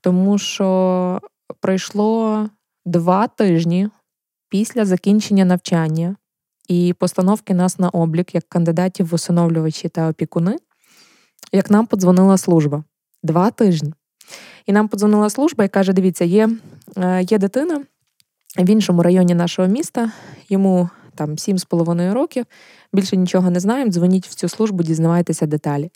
тому що пройшло два тижні після закінчення навчання і постановки нас на облік як кандидатів в усиновлювачі та опікуни, як нам подзвонила служба. Два тижні. І нам подзвонила служба і каже: дивіться, є, е, є дитина. в іншому районі нашого міста. Йому там 7,5 років. Більше нічого не знаємо. Дзвоніть в цю службу, дізнавайтеся деталі.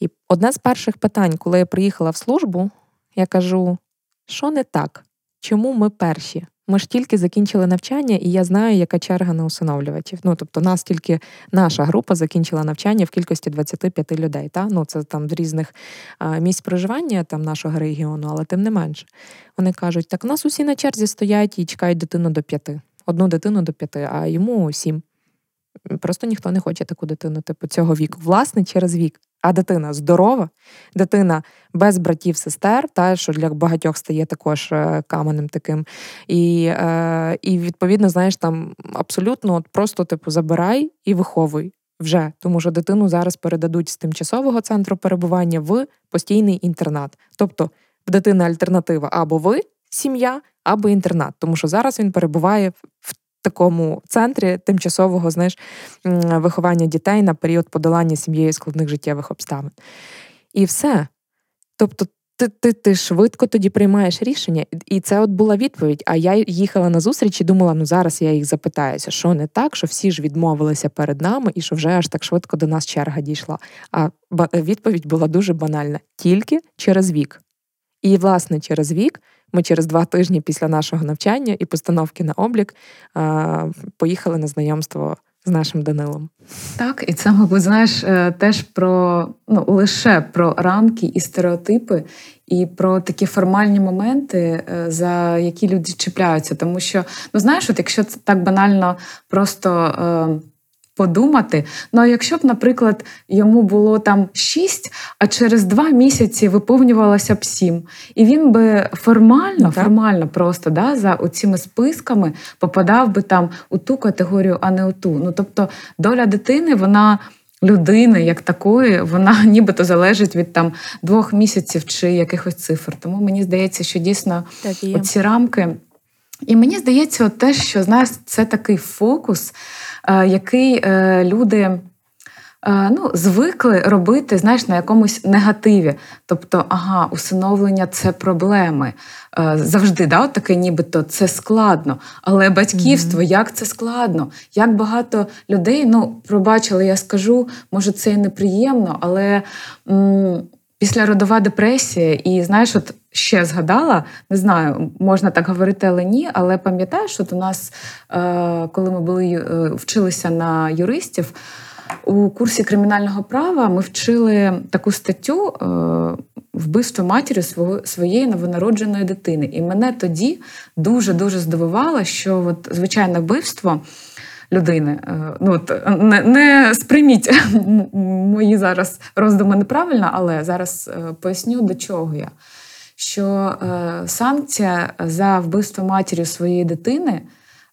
І одне з перших питань, коли я приїхала в службу, я кажу: що не так? Чому ми перші? Ми ж тільки закінчили навчання, і я знаю, яка черга на усиновлювачів. Ну тобто, нас тільки наша група закінчила навчання в кількості 25 людей. Та? Ну це там з різних місць проживання там нашого регіону, але тим не менше. Вони кажуть, так у нас усі на черзі стоять і чекають дитину до п'яти. Одну дитину до п'яти, а йому сім. Просто ніхто не хоче таку дитину, типу, цього віку. Власне, через вік. А дитина здорова, дитина без братів, сестер, та що для багатьох стає також е, каменем таким. І е, і відповідно, знаєш, там абсолютно от просто типу забирай і виховуй вже, тому що дитину зараз передадуть з тимчасового центру перебування в постійний інтернат. Тобто в дитини альтернатива або ви, сім'я, або інтернат, тому що зараз він перебуває в такому центрі тимчасового знаєш, виховання дітей на період подолання сім'єю складних життєвих обставин. І все. Тобто, ти ти, ти швидко тоді приймаєш рішення, і це от була відповідь. А я їхала на зустріч і думала, ну зараз я їх запитаюся, що не так, що всі ж відмовилися перед нами, і що вже аж так швидко до нас черга дійшла. А відповідь була дуже банальна: тільки через вік. І, власне, через вік ми через два тижні після нашого навчання і постановки на облік поїхали на знайомство з нашим Данилом. Так, і це, мабуть, знаєш, е, теж про ну лише про рамки і стереотипи, і про такі формальні моменти, е, за які люди чіпляються. Тому що, ну знаєш, от якщо це так банально просто. Подумати. Ну а якщо б, наприклад, йому було там шість, а через два місяці виповнювалося б сім, і він би формально, так. формально просто да, за оціми списками попадав би там у ту категорію, а не у ту. Ну тобто доля дитини, вона. Людини як такої, вона нібито залежить від там двох місяців чи якихось цифр. Тому мені здається, що дійсно ці рамки. І мені здається, от те, що знаєш, це такий фокус, е, який е, люди е, ну, звикли робити знаєш, на якомусь негативі. Тобто, ага, усиновлення це проблеми. Завжди да, от таке нібито це складно. Але батьківство, mm-hmm. як це складно? Як багато людей, ну, пробачили, я скажу, може, це і неприємно, але. М- Післяродова депресія, і знаєш, от ще згадала, не знаю, можна так говорити, але ні. Але пам'ятаєш, от у нас, е, коли ми були е, вчилися на юристів, у курсі кримінального права ми вчили таку статтю е, вбивство матері своєї новонародженої дитини. І мене тоді дуже дуже здивувало, що от звичайне вбивство людини. Ну от не не сприйміть мої зараз роздуми неправильно, але зараз поясню до чого я. Що е, санкція за вбивство матері своєї дитини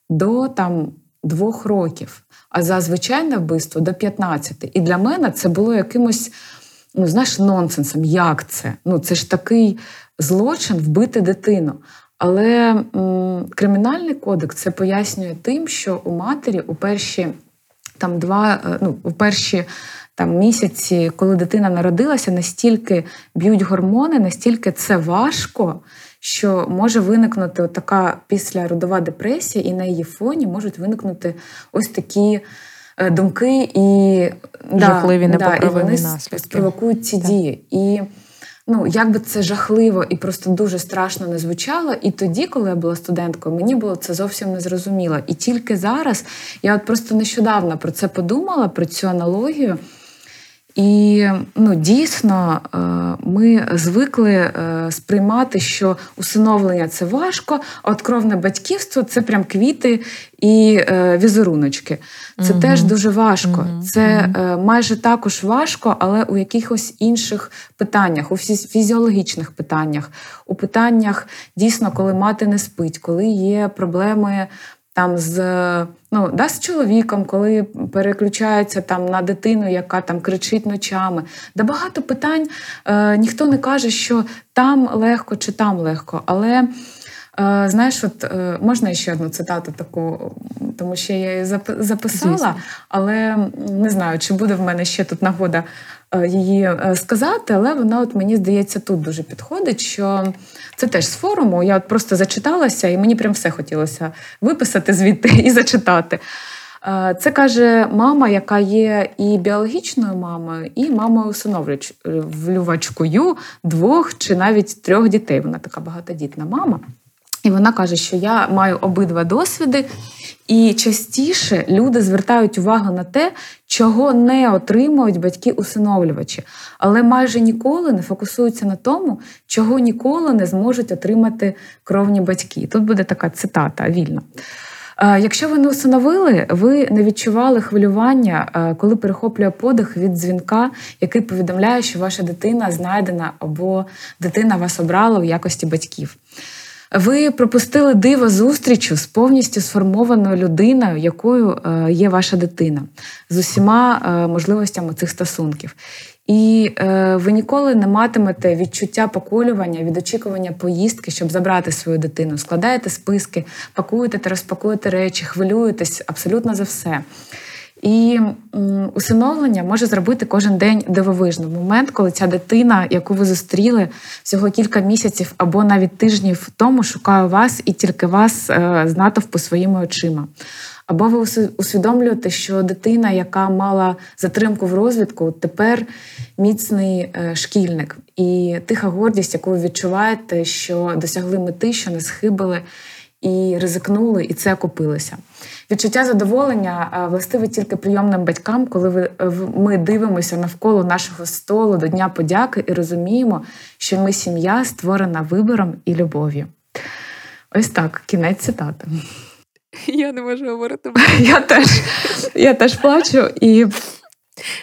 до там двох років, а за звичайне вбивство до 15. І для мене це було якимось, ну знаєш, нонсенсом. Як це? Ну це ж такий злочин вбити дитину. Але м, кримінальний кодекс це пояснює тим, що у матері у перші там два, е, ну, у перші там місяці, коли дитина народилася, настільки б'ють гормони, настільки це важко, що може виникнути така післяродова депресія, і на її фоні можуть виникнути ось такі. Е, думки і жахливі да, да, і вони наслідки. спровокують ці так. дії. І ну як би це жахливо і просто дуже страшно не звучало. І тоді, коли я була студенткою, мені було це зовсім не зрозуміло. І тільки зараз я от просто нещодавно про це подумала, про цю аналогію. І ну, дійсно е, ми звикли е, сприймати, що усиновлення це важко, а от кровне батьківство це прям квіти і е, візеруночки. Це угу. теж дуже важко. Угу. Це майже також важко, але у якихось інших питаннях, у фізіологічних питаннях, у питаннях дійсно, коли мати не спить, коли є проблеми там з ну, да, з чоловіком, коли переключається там на дитину, яка там кричить ночами. Да багато питань е, ніхто не каже, що там легко чи там легко. Але Знаєш, от можна ще одну цитату таку, тому що я її записала, але не знаю, чи буде в мене ще тут нагода її сказати, але вона, от мені здається, тут дуже підходить. що це теж з форуму. Я от просто зачиталася, і мені прям все хотілося виписати звідти і зачитати. Це каже мама, яка є і біологічною мамою, і мамою усиновлювачкою двох чи навіть трьох дітей. Вона така багатодітна мама. І вона каже, що я маю обидва досвіди, і частіше люди звертають увагу на те, чого не отримують батьки-усиновлювачі, але майже ніколи не фокусуються на тому, чого ніколи не зможуть отримати кровні батьки. Тут буде така цитата вільна. Е, якщо ви не усиновили, ви не відчували хвилювання, е, коли перехоплює подих від дзвінка, який повідомляє, що ваша дитина знайдена або дитина вас обрала в якості батьків. Ви пропустили диво зустрічу з повністю сформованою людиною, якою е, є ваша дитина, з усіма е, можливостями цих стосунків. І е, ви ніколи не матимете відчуття поколювання від очікування поїздки, щоб забрати свою дитину. Складаєте списки, пакуєте та розпакуєте речі, хвилюєтесь абсолютно за все. І усиновлення може зробити кожен день дивовижно. Момент, коли ця дитина, яку ви зустріли всього кілька місяців або навіть тижнів тому, шукає вас і тільки вас е, з натовпу своїми очима. Або ви усвідомлюєте, що дитина, яка мала затримку в розвитку, тепер міцний е, шкільник, і тиха гордість, яку ви відчуваєте, що досягли мети, що не схибили і ризикнули, і це окупилося. Відчуття задоволення е, властиве тільки прийомним батькам, коли е, ми дивимося навколо нашого столу до Дня подяки і розуміємо, що ми сім'я створена вибором і любов'ю. Ось так, кінець цитати. Я не можу говорити. Я теж я теж плачу і.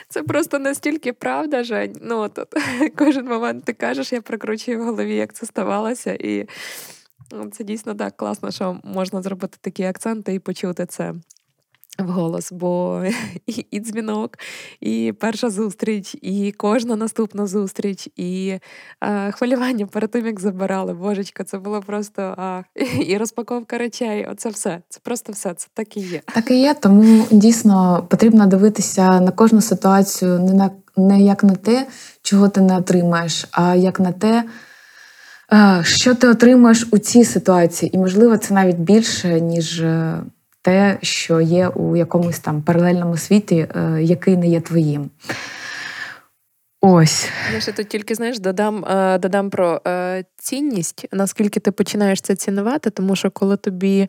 Це просто настільки правда, Жень. Ну, от, от, Кожен момент ти кажеш, я прокручую в голові, як це ставалося. І це дійсно так класно, що можна зробити такі акценти і почути це вголос. Бо і, і дзвінок, і перша зустріч, і кожна наступна зустріч, і а, хвилювання перед тим, як забирали. Божечка, це було просто а, і розпаковка речей. Оце все. Це просто все. Це так і є. Так і є, тому дійсно потрібно дивитися на кожну ситуацію не на не як на те, чого ти не отримаєш, а як на те. Що ти отримаєш у цій ситуації? І, можливо, це навіть більше, ніж е, те, що є у якомусь там паралельному світі, е, який не є твоїм. Ось. Я ще тут тільки знаєш, додам е, додам про цінність, наскільки ти починаєш це цінувати, тому що коли тобі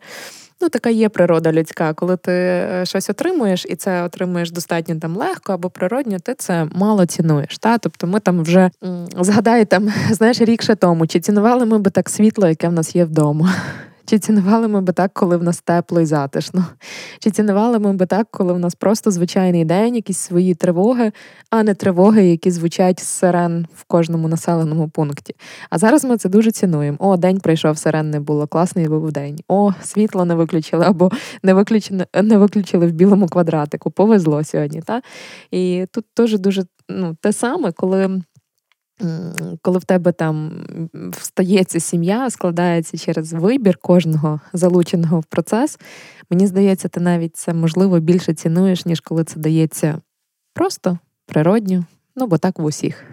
Ну, така є природа людська. Коли ти е, щось отримуєш, і це отримуєш достатньо там легко або природньо, ти це мало цінуєш. Та? Тобто ми там вже згадай там, знаєш, рік ще тому, чи цінували ми би так світло, яке в нас є вдома. Чи цінували ми би так, коли в нас тепло і затишно? Чи цінували ми би так, коли в нас просто звичайний день, якісь свої тривоги, а не тривоги, які звучать з сирен в кожному населеному пункті? А зараз ми це дуже цінуємо. О, день прийшов, сирен не було, класний був день. О, світло не виключили, або не виключили, не виключили в білому квадратику. Повезло сьогодні. Та? І тут теж дуже ну, те саме, коли коли в тебе там встається сім'я, складається через вибір кожного залученого в процес, мені здається, ти навіть це можливо більше цінуєш, ніж коли це дається просто природньо, ну бо так в усіх.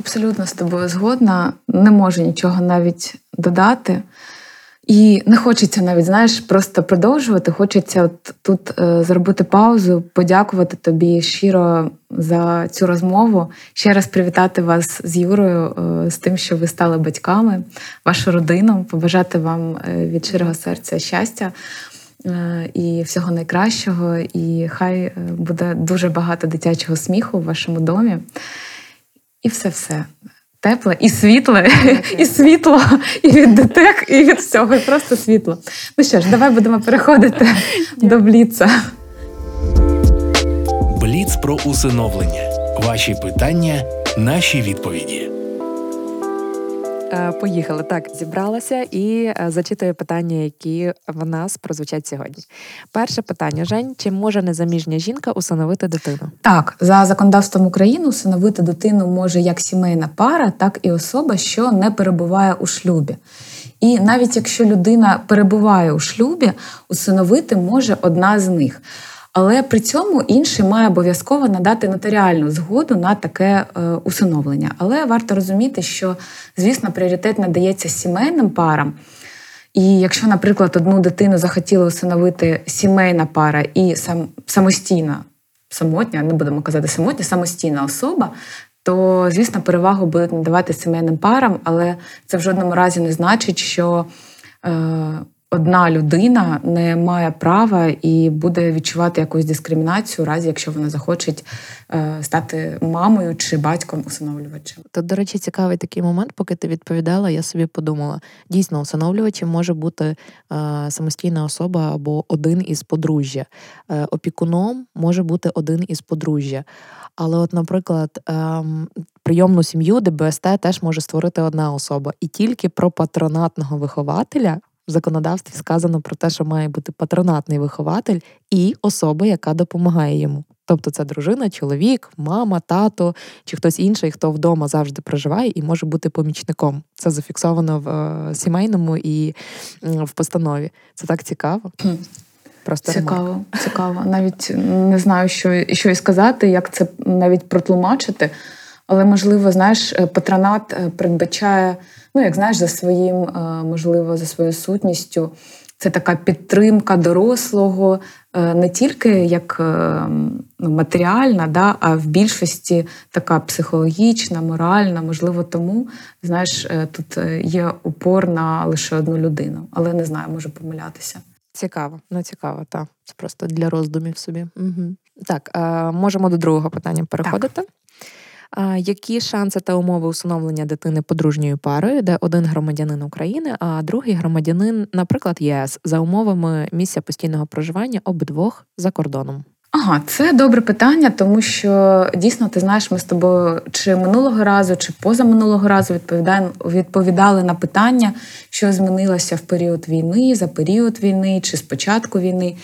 Абсолютно з тобою згодна, не можу нічого навіть додати. І не хочеться навіть, знаєш, просто продовжувати. Хочеться от тут е, зробити паузу, подякувати тобі щиро за цю розмову. Ще раз привітати вас з Юрою, е, з тим, що ви стали батьками, вашу родину, побажати вам е, від щирого серця щастя е, і всього найкращого. І хай е, буде дуже багато дитячого сміху в вашому домі. І все-все тепле і світле, і світло, і від дитек, і від всього, і просто світло. Ну що ж, давай будемо переходити до бліца. Бліц про усиновлення. Ваші питання, наші відповіді. Е, поїхали так, зібралася і е, зачитую питання, які в нас прозвучать сьогодні. Перше питання: Жень, чи може незаміжня жінка усиновити дитину? Так, за законодавством України усиновити дитину може як сімейна пара, так і особа, що не перебуває у шлюбі. І навіть якщо людина перебуває у шлюбі, усиновити може одна з них. Але при цьому інший має обов'язково надати нотаріальну згоду на таке е, усиновлення. Але варто розуміти, що, звісно, пріоритет надається сімейним парам. І якщо, наприклад, одну дитину захотіла усиновити сімейна пара і сам, самостійна, самотня, не будемо казати самотня, самостійна особа, то, звісно, перевагу будуть надавати сімейним парам, але це в жодному разі не значить, що. Е, одна людина не має права і буде відчувати якусь дискримінацію, у разі якщо вона захоче е, стати мамою чи батьком усиновлювачем. Тут, до речі, цікавий такий момент, поки ти відповідала, я собі подумала: дійсно, усиновлювачем може бути е, самостійна особа або один із подружжя. Е, опікуном може бути один із подружжя. Але, от, наприклад, ем, прийомну сім'ю ДБСТ теж може створити одна особа, і тільки про патронатного вихователя в законодавстві сказано про те, що має бути патронатний вихователь і особа, яка допомагає йому. Тобто це дружина, чоловік, мама, тато чи хтось інший, хто вдома завжди проживає і може бути помічником. Це зафіксовано в е, сімейному і в постанові. Це так цікаво. Просто цікаво, ремарк. цікаво. Навіть не знаю, що що і сказати, як це навіть протлумачити. Але можливо, знаєш, е, патронат е, передбачає ну як знаєш, за своїм, е, можливо, за своєю сутністю. Це така підтримка дорослого, не тільки як ну, матеріальна, да, а в більшості така психологічна, моральна. Можливо, тому знаєш, тут є упор на лише одну людину, але не знаю, можу помилятися. Цікаво, ну цікаво, так. Це просто для роздумів собі. Угу. Так, можемо до другого питання переходити. Так. Які шанси та умови усиновлення дитини подружньою парою, де один громадянин України, а другий громадянин, наприклад, ЄС за умовами місця постійного проживання обидвох за кордоном? Ага, це добре питання, тому що дійсно ти знаєш, ми з тобою чи минулого разу, чи позаминулого разу відповідали на питання, що змінилося в період війни, за період війни чи з початку війни.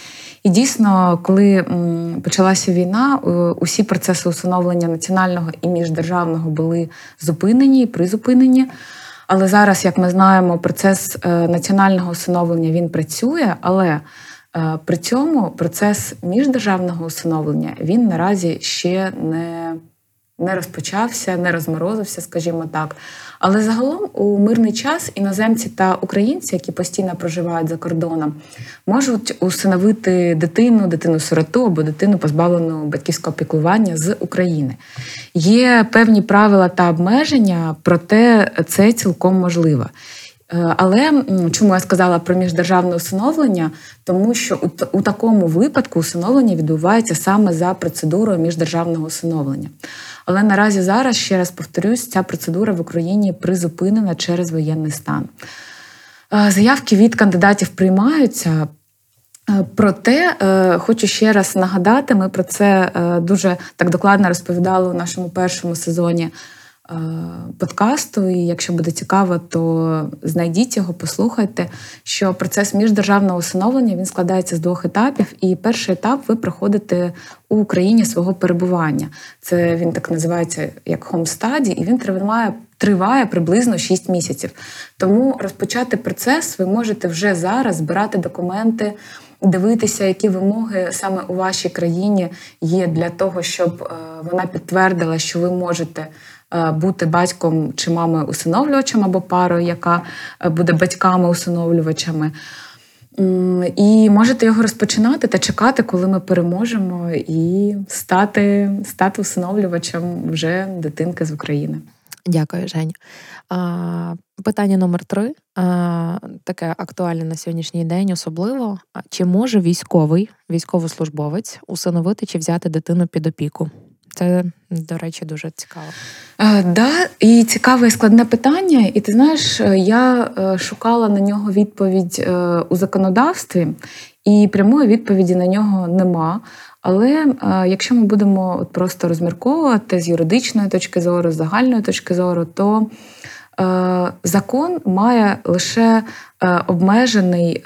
І дійсно, коли почалася війна, усі процеси усиновлення національного і міждержавного були зупинені і призупинені. Але зараз, як ми знаємо, процес е, національного усиновлення він працює, але е, при цьому процес міждержавного усиновлення він наразі ще не не розпочався, не розморозився, скажімо так. Але загалом у мирний час іноземці та українці, які постійно проживають за кордоном, можуть усиновити дитину, дитину-сироту або дитину, позбавлену батьківського піклування з України. Є певні правила та обмеження, проте це цілком можливо. Е, але чому я сказала про міждержавне усиновлення? Тому що у, такому випадку усиновлення відбувається саме за процедурою міждержавного усиновлення. Але наразі зараз, ще раз повторюсь, ця процедура в Україні призупинена через воєнний стан. Е, заявки від кандидатів приймаються. Е, проте хочу ще раз нагадати, ми про це дуже так докладно розповідали у нашому першому сезоні подкасту. І якщо буде цікаво, то знайдіть його, послухайте. Що процес міждержавного усиновлення він складається з двох етапів. І перший етап ви проходите у Україні свого перебування. Це він так називається як хомстаді, і він триває. Триває приблизно 6 місяців. Тому розпочати процес ви можете вже зараз збирати документи, дивитися, які вимоги саме у вашій країні є для того, щоб е, вона підтвердила, що ви можете Е, бути батьком чи мамою усиновлювачем або парою, яка е, буде батьками-усиновлювачами. І можете його розпочинати та чекати, коли ми переможемо, і стати стати усиновлювачем вже дитинки з України. Дякую, Женю. Питання номер три таке актуальне на сьогоднішній день, особливо. Чи може військовий, військовослужбовець усиновити чи взяти дитину під опіку? Це, до речі, дуже цікаво. Е, да, і цікаве і складне питання. І ти знаєш, е, я е, шукала на нього відповідь е, у законодавстві, і прямої відповіді на нього нема. Але якщо ми будемо от просто розмірковувати з юридичної точки зору, з загальної точки зору, то закон має лише обмежений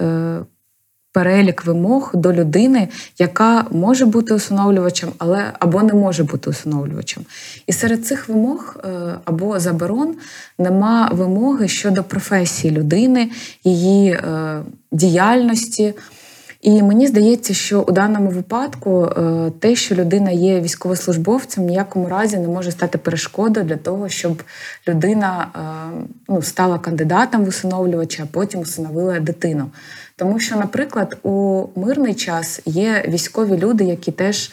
перелік вимог до людини, яка може бути усиновлювачем, але або не може бути усиновлювачем. І серед цих вимог е, або заборон нема вимоги щодо професії людини, її е, діяльності. І мені здається, що у даному випадку е, те, що людина є військовослужбовцем, ніякому разі не може стати перешкодою для того, щоб людина ну, стала кандидатом в усиновлювача, а потім усиновила дитину. Тому що, наприклад, у мирний час є військові люди, які теж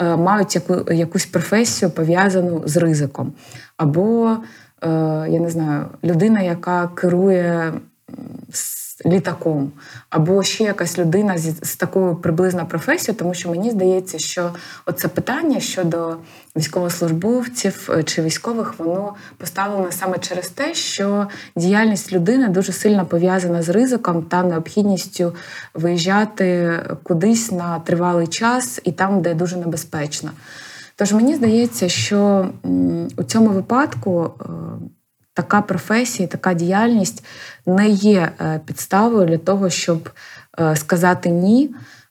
е, мають яку, якусь професію пов'язану з ризиком. Або, е, я не знаю, людина, яка керує літаком, або ще якась людина з, з такою приблизно професією, тому що мені здається, що оце питання щодо військовослужбовців е, чи військових, воно поставлено саме через те, що діяльність людини дуже сильно пов'язана з ризиком та необхідністю виїжджати кудись на тривалий час і там, де дуже небезпечно. Тож мені здається, що у цьому випадку е, така професія, така діяльність не є е, підставою для того, щоб е, сказати ні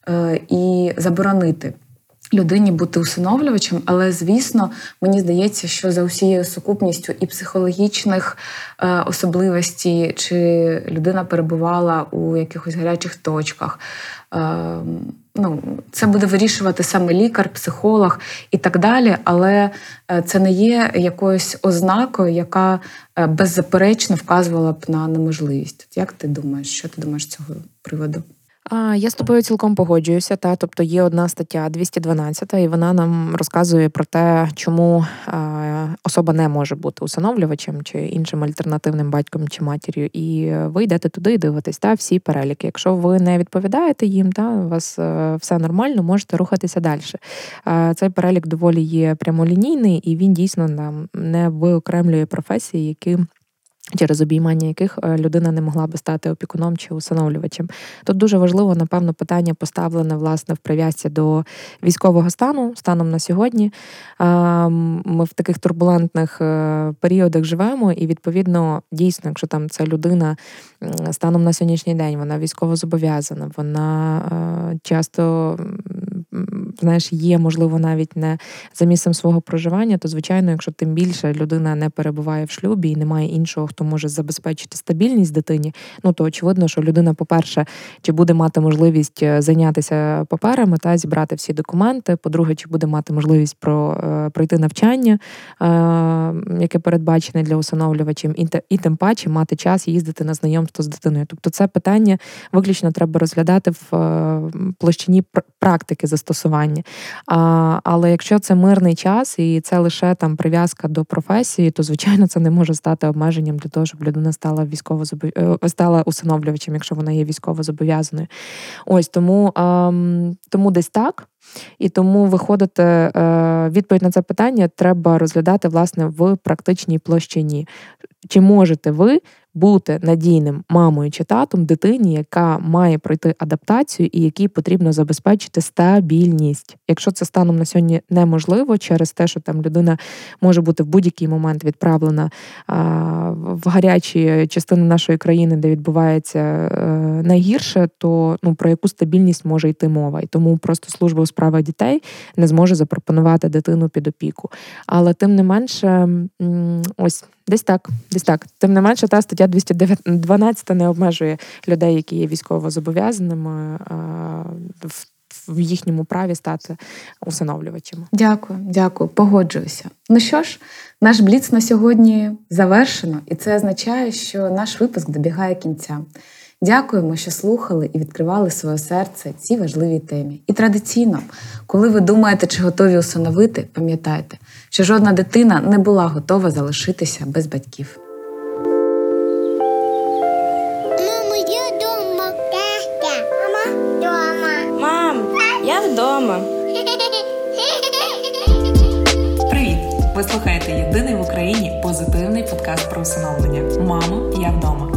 е, і заборонити. Людині бути усиновлювачем, але звісно, мені здається, що за усією сукупністю і психологічних е, особливостей, чи людина перебувала у якихось гарячих точках, е, ну, це буде вирішувати саме лікар, психолог і так далі. Але е, це не є якоюсь ознакою, яка е, беззаперечно вказувала б на неможливість. Як ти думаєш, що ти думаєш з цього приводу? Я з тобою цілком погоджуюся. Та тобто є одна стаття 212, і вона нам розказує про те, чому особа не може бути усиновлювачем чи іншим альтернативним батьком чи матір'ю. І ви йдете туди і дивитесь та всі переліки. Якщо ви не відповідаєте їм, та у вас е, все нормально, можете рухатися далі. Цей перелік доволі є прямолінійний, і він дійсно нам не виокремлює професії, які через обіймання яких е, людина не могла би стати опікуном чи усиновлювачем. Тут дуже важливо, напевно, питання поставлене власне в прив'язці до військового стану станом на сьогодні. Ми в таких турбулентних е, періодах живемо, і відповідно дійсно, якщо там ця людина станом на сьогоднішній день, вона військово зобов'язана, вона е, часто знаєш, є, можливо, навіть не за місцем свого проживання, то звичайно, якщо тим більше людина не перебуває в шлюбі і немає іншого, хто може забезпечити стабільність дитині, ну то очевидно, що людина, по-перше, чи буде мати можливість е, зайнятися паперами та зібрати всі документи. По-друге, чи буде мати можливість про е, пройти навчання, е, яке передбачене для усиновлювачів, і, і тим паче мати час їздити на знайомство з дитиною. Тобто, це питання виключно треба розглядати в площині практики застосування. А, Але якщо це мирний час і це лише там прив'язка до професії, то звичайно це не може стати обмеженням для того, щоб людина стала військово е, стала усиновлювачем, якщо вона є військово зобов'язаною. Ось тому, а, тому десь так. І тому виходити е, відповідь на це питання треба розглядати власне в практичній площині. Чи можете ви бути надійним мамою чи татом дитині, яка має пройти адаптацію і якій потрібно забезпечити стабільність. Якщо це станом на сьогодні неможливо, через те, що там людина може бути в будь-який момент відправлена в гарячі частини нашої країни, де відбувається е, найгірше, то ну про яку стабільність може йти мова, і тому просто служба у справах дітей не зможе запропонувати дитину під опіку. Але тим не менше, ось. Десь так, десь так. Тим не менше, та стаття 212 не обмежує людей, які є військово зобов'язаними в. Їхньому праві стати усиновлювачами. Дякую, дякую, погоджуюся. Ну що ж, наш бліц на сьогодні завершено, і це означає, що наш випуск добігає кінця. Дякуємо, що слухали і відкривали своє серце цій важливій темі. І традиційно, коли ви думаєте, чи готові усиновити, пам'ятайте, що жодна дитина не була готова залишитися без батьків. Мамо, я вдома. Мама, вдома. Мам, я вдома. Привіт! Ви слухаєте єдиний в Україні позитивний подкаст про усиновлення. Мамо, я вдома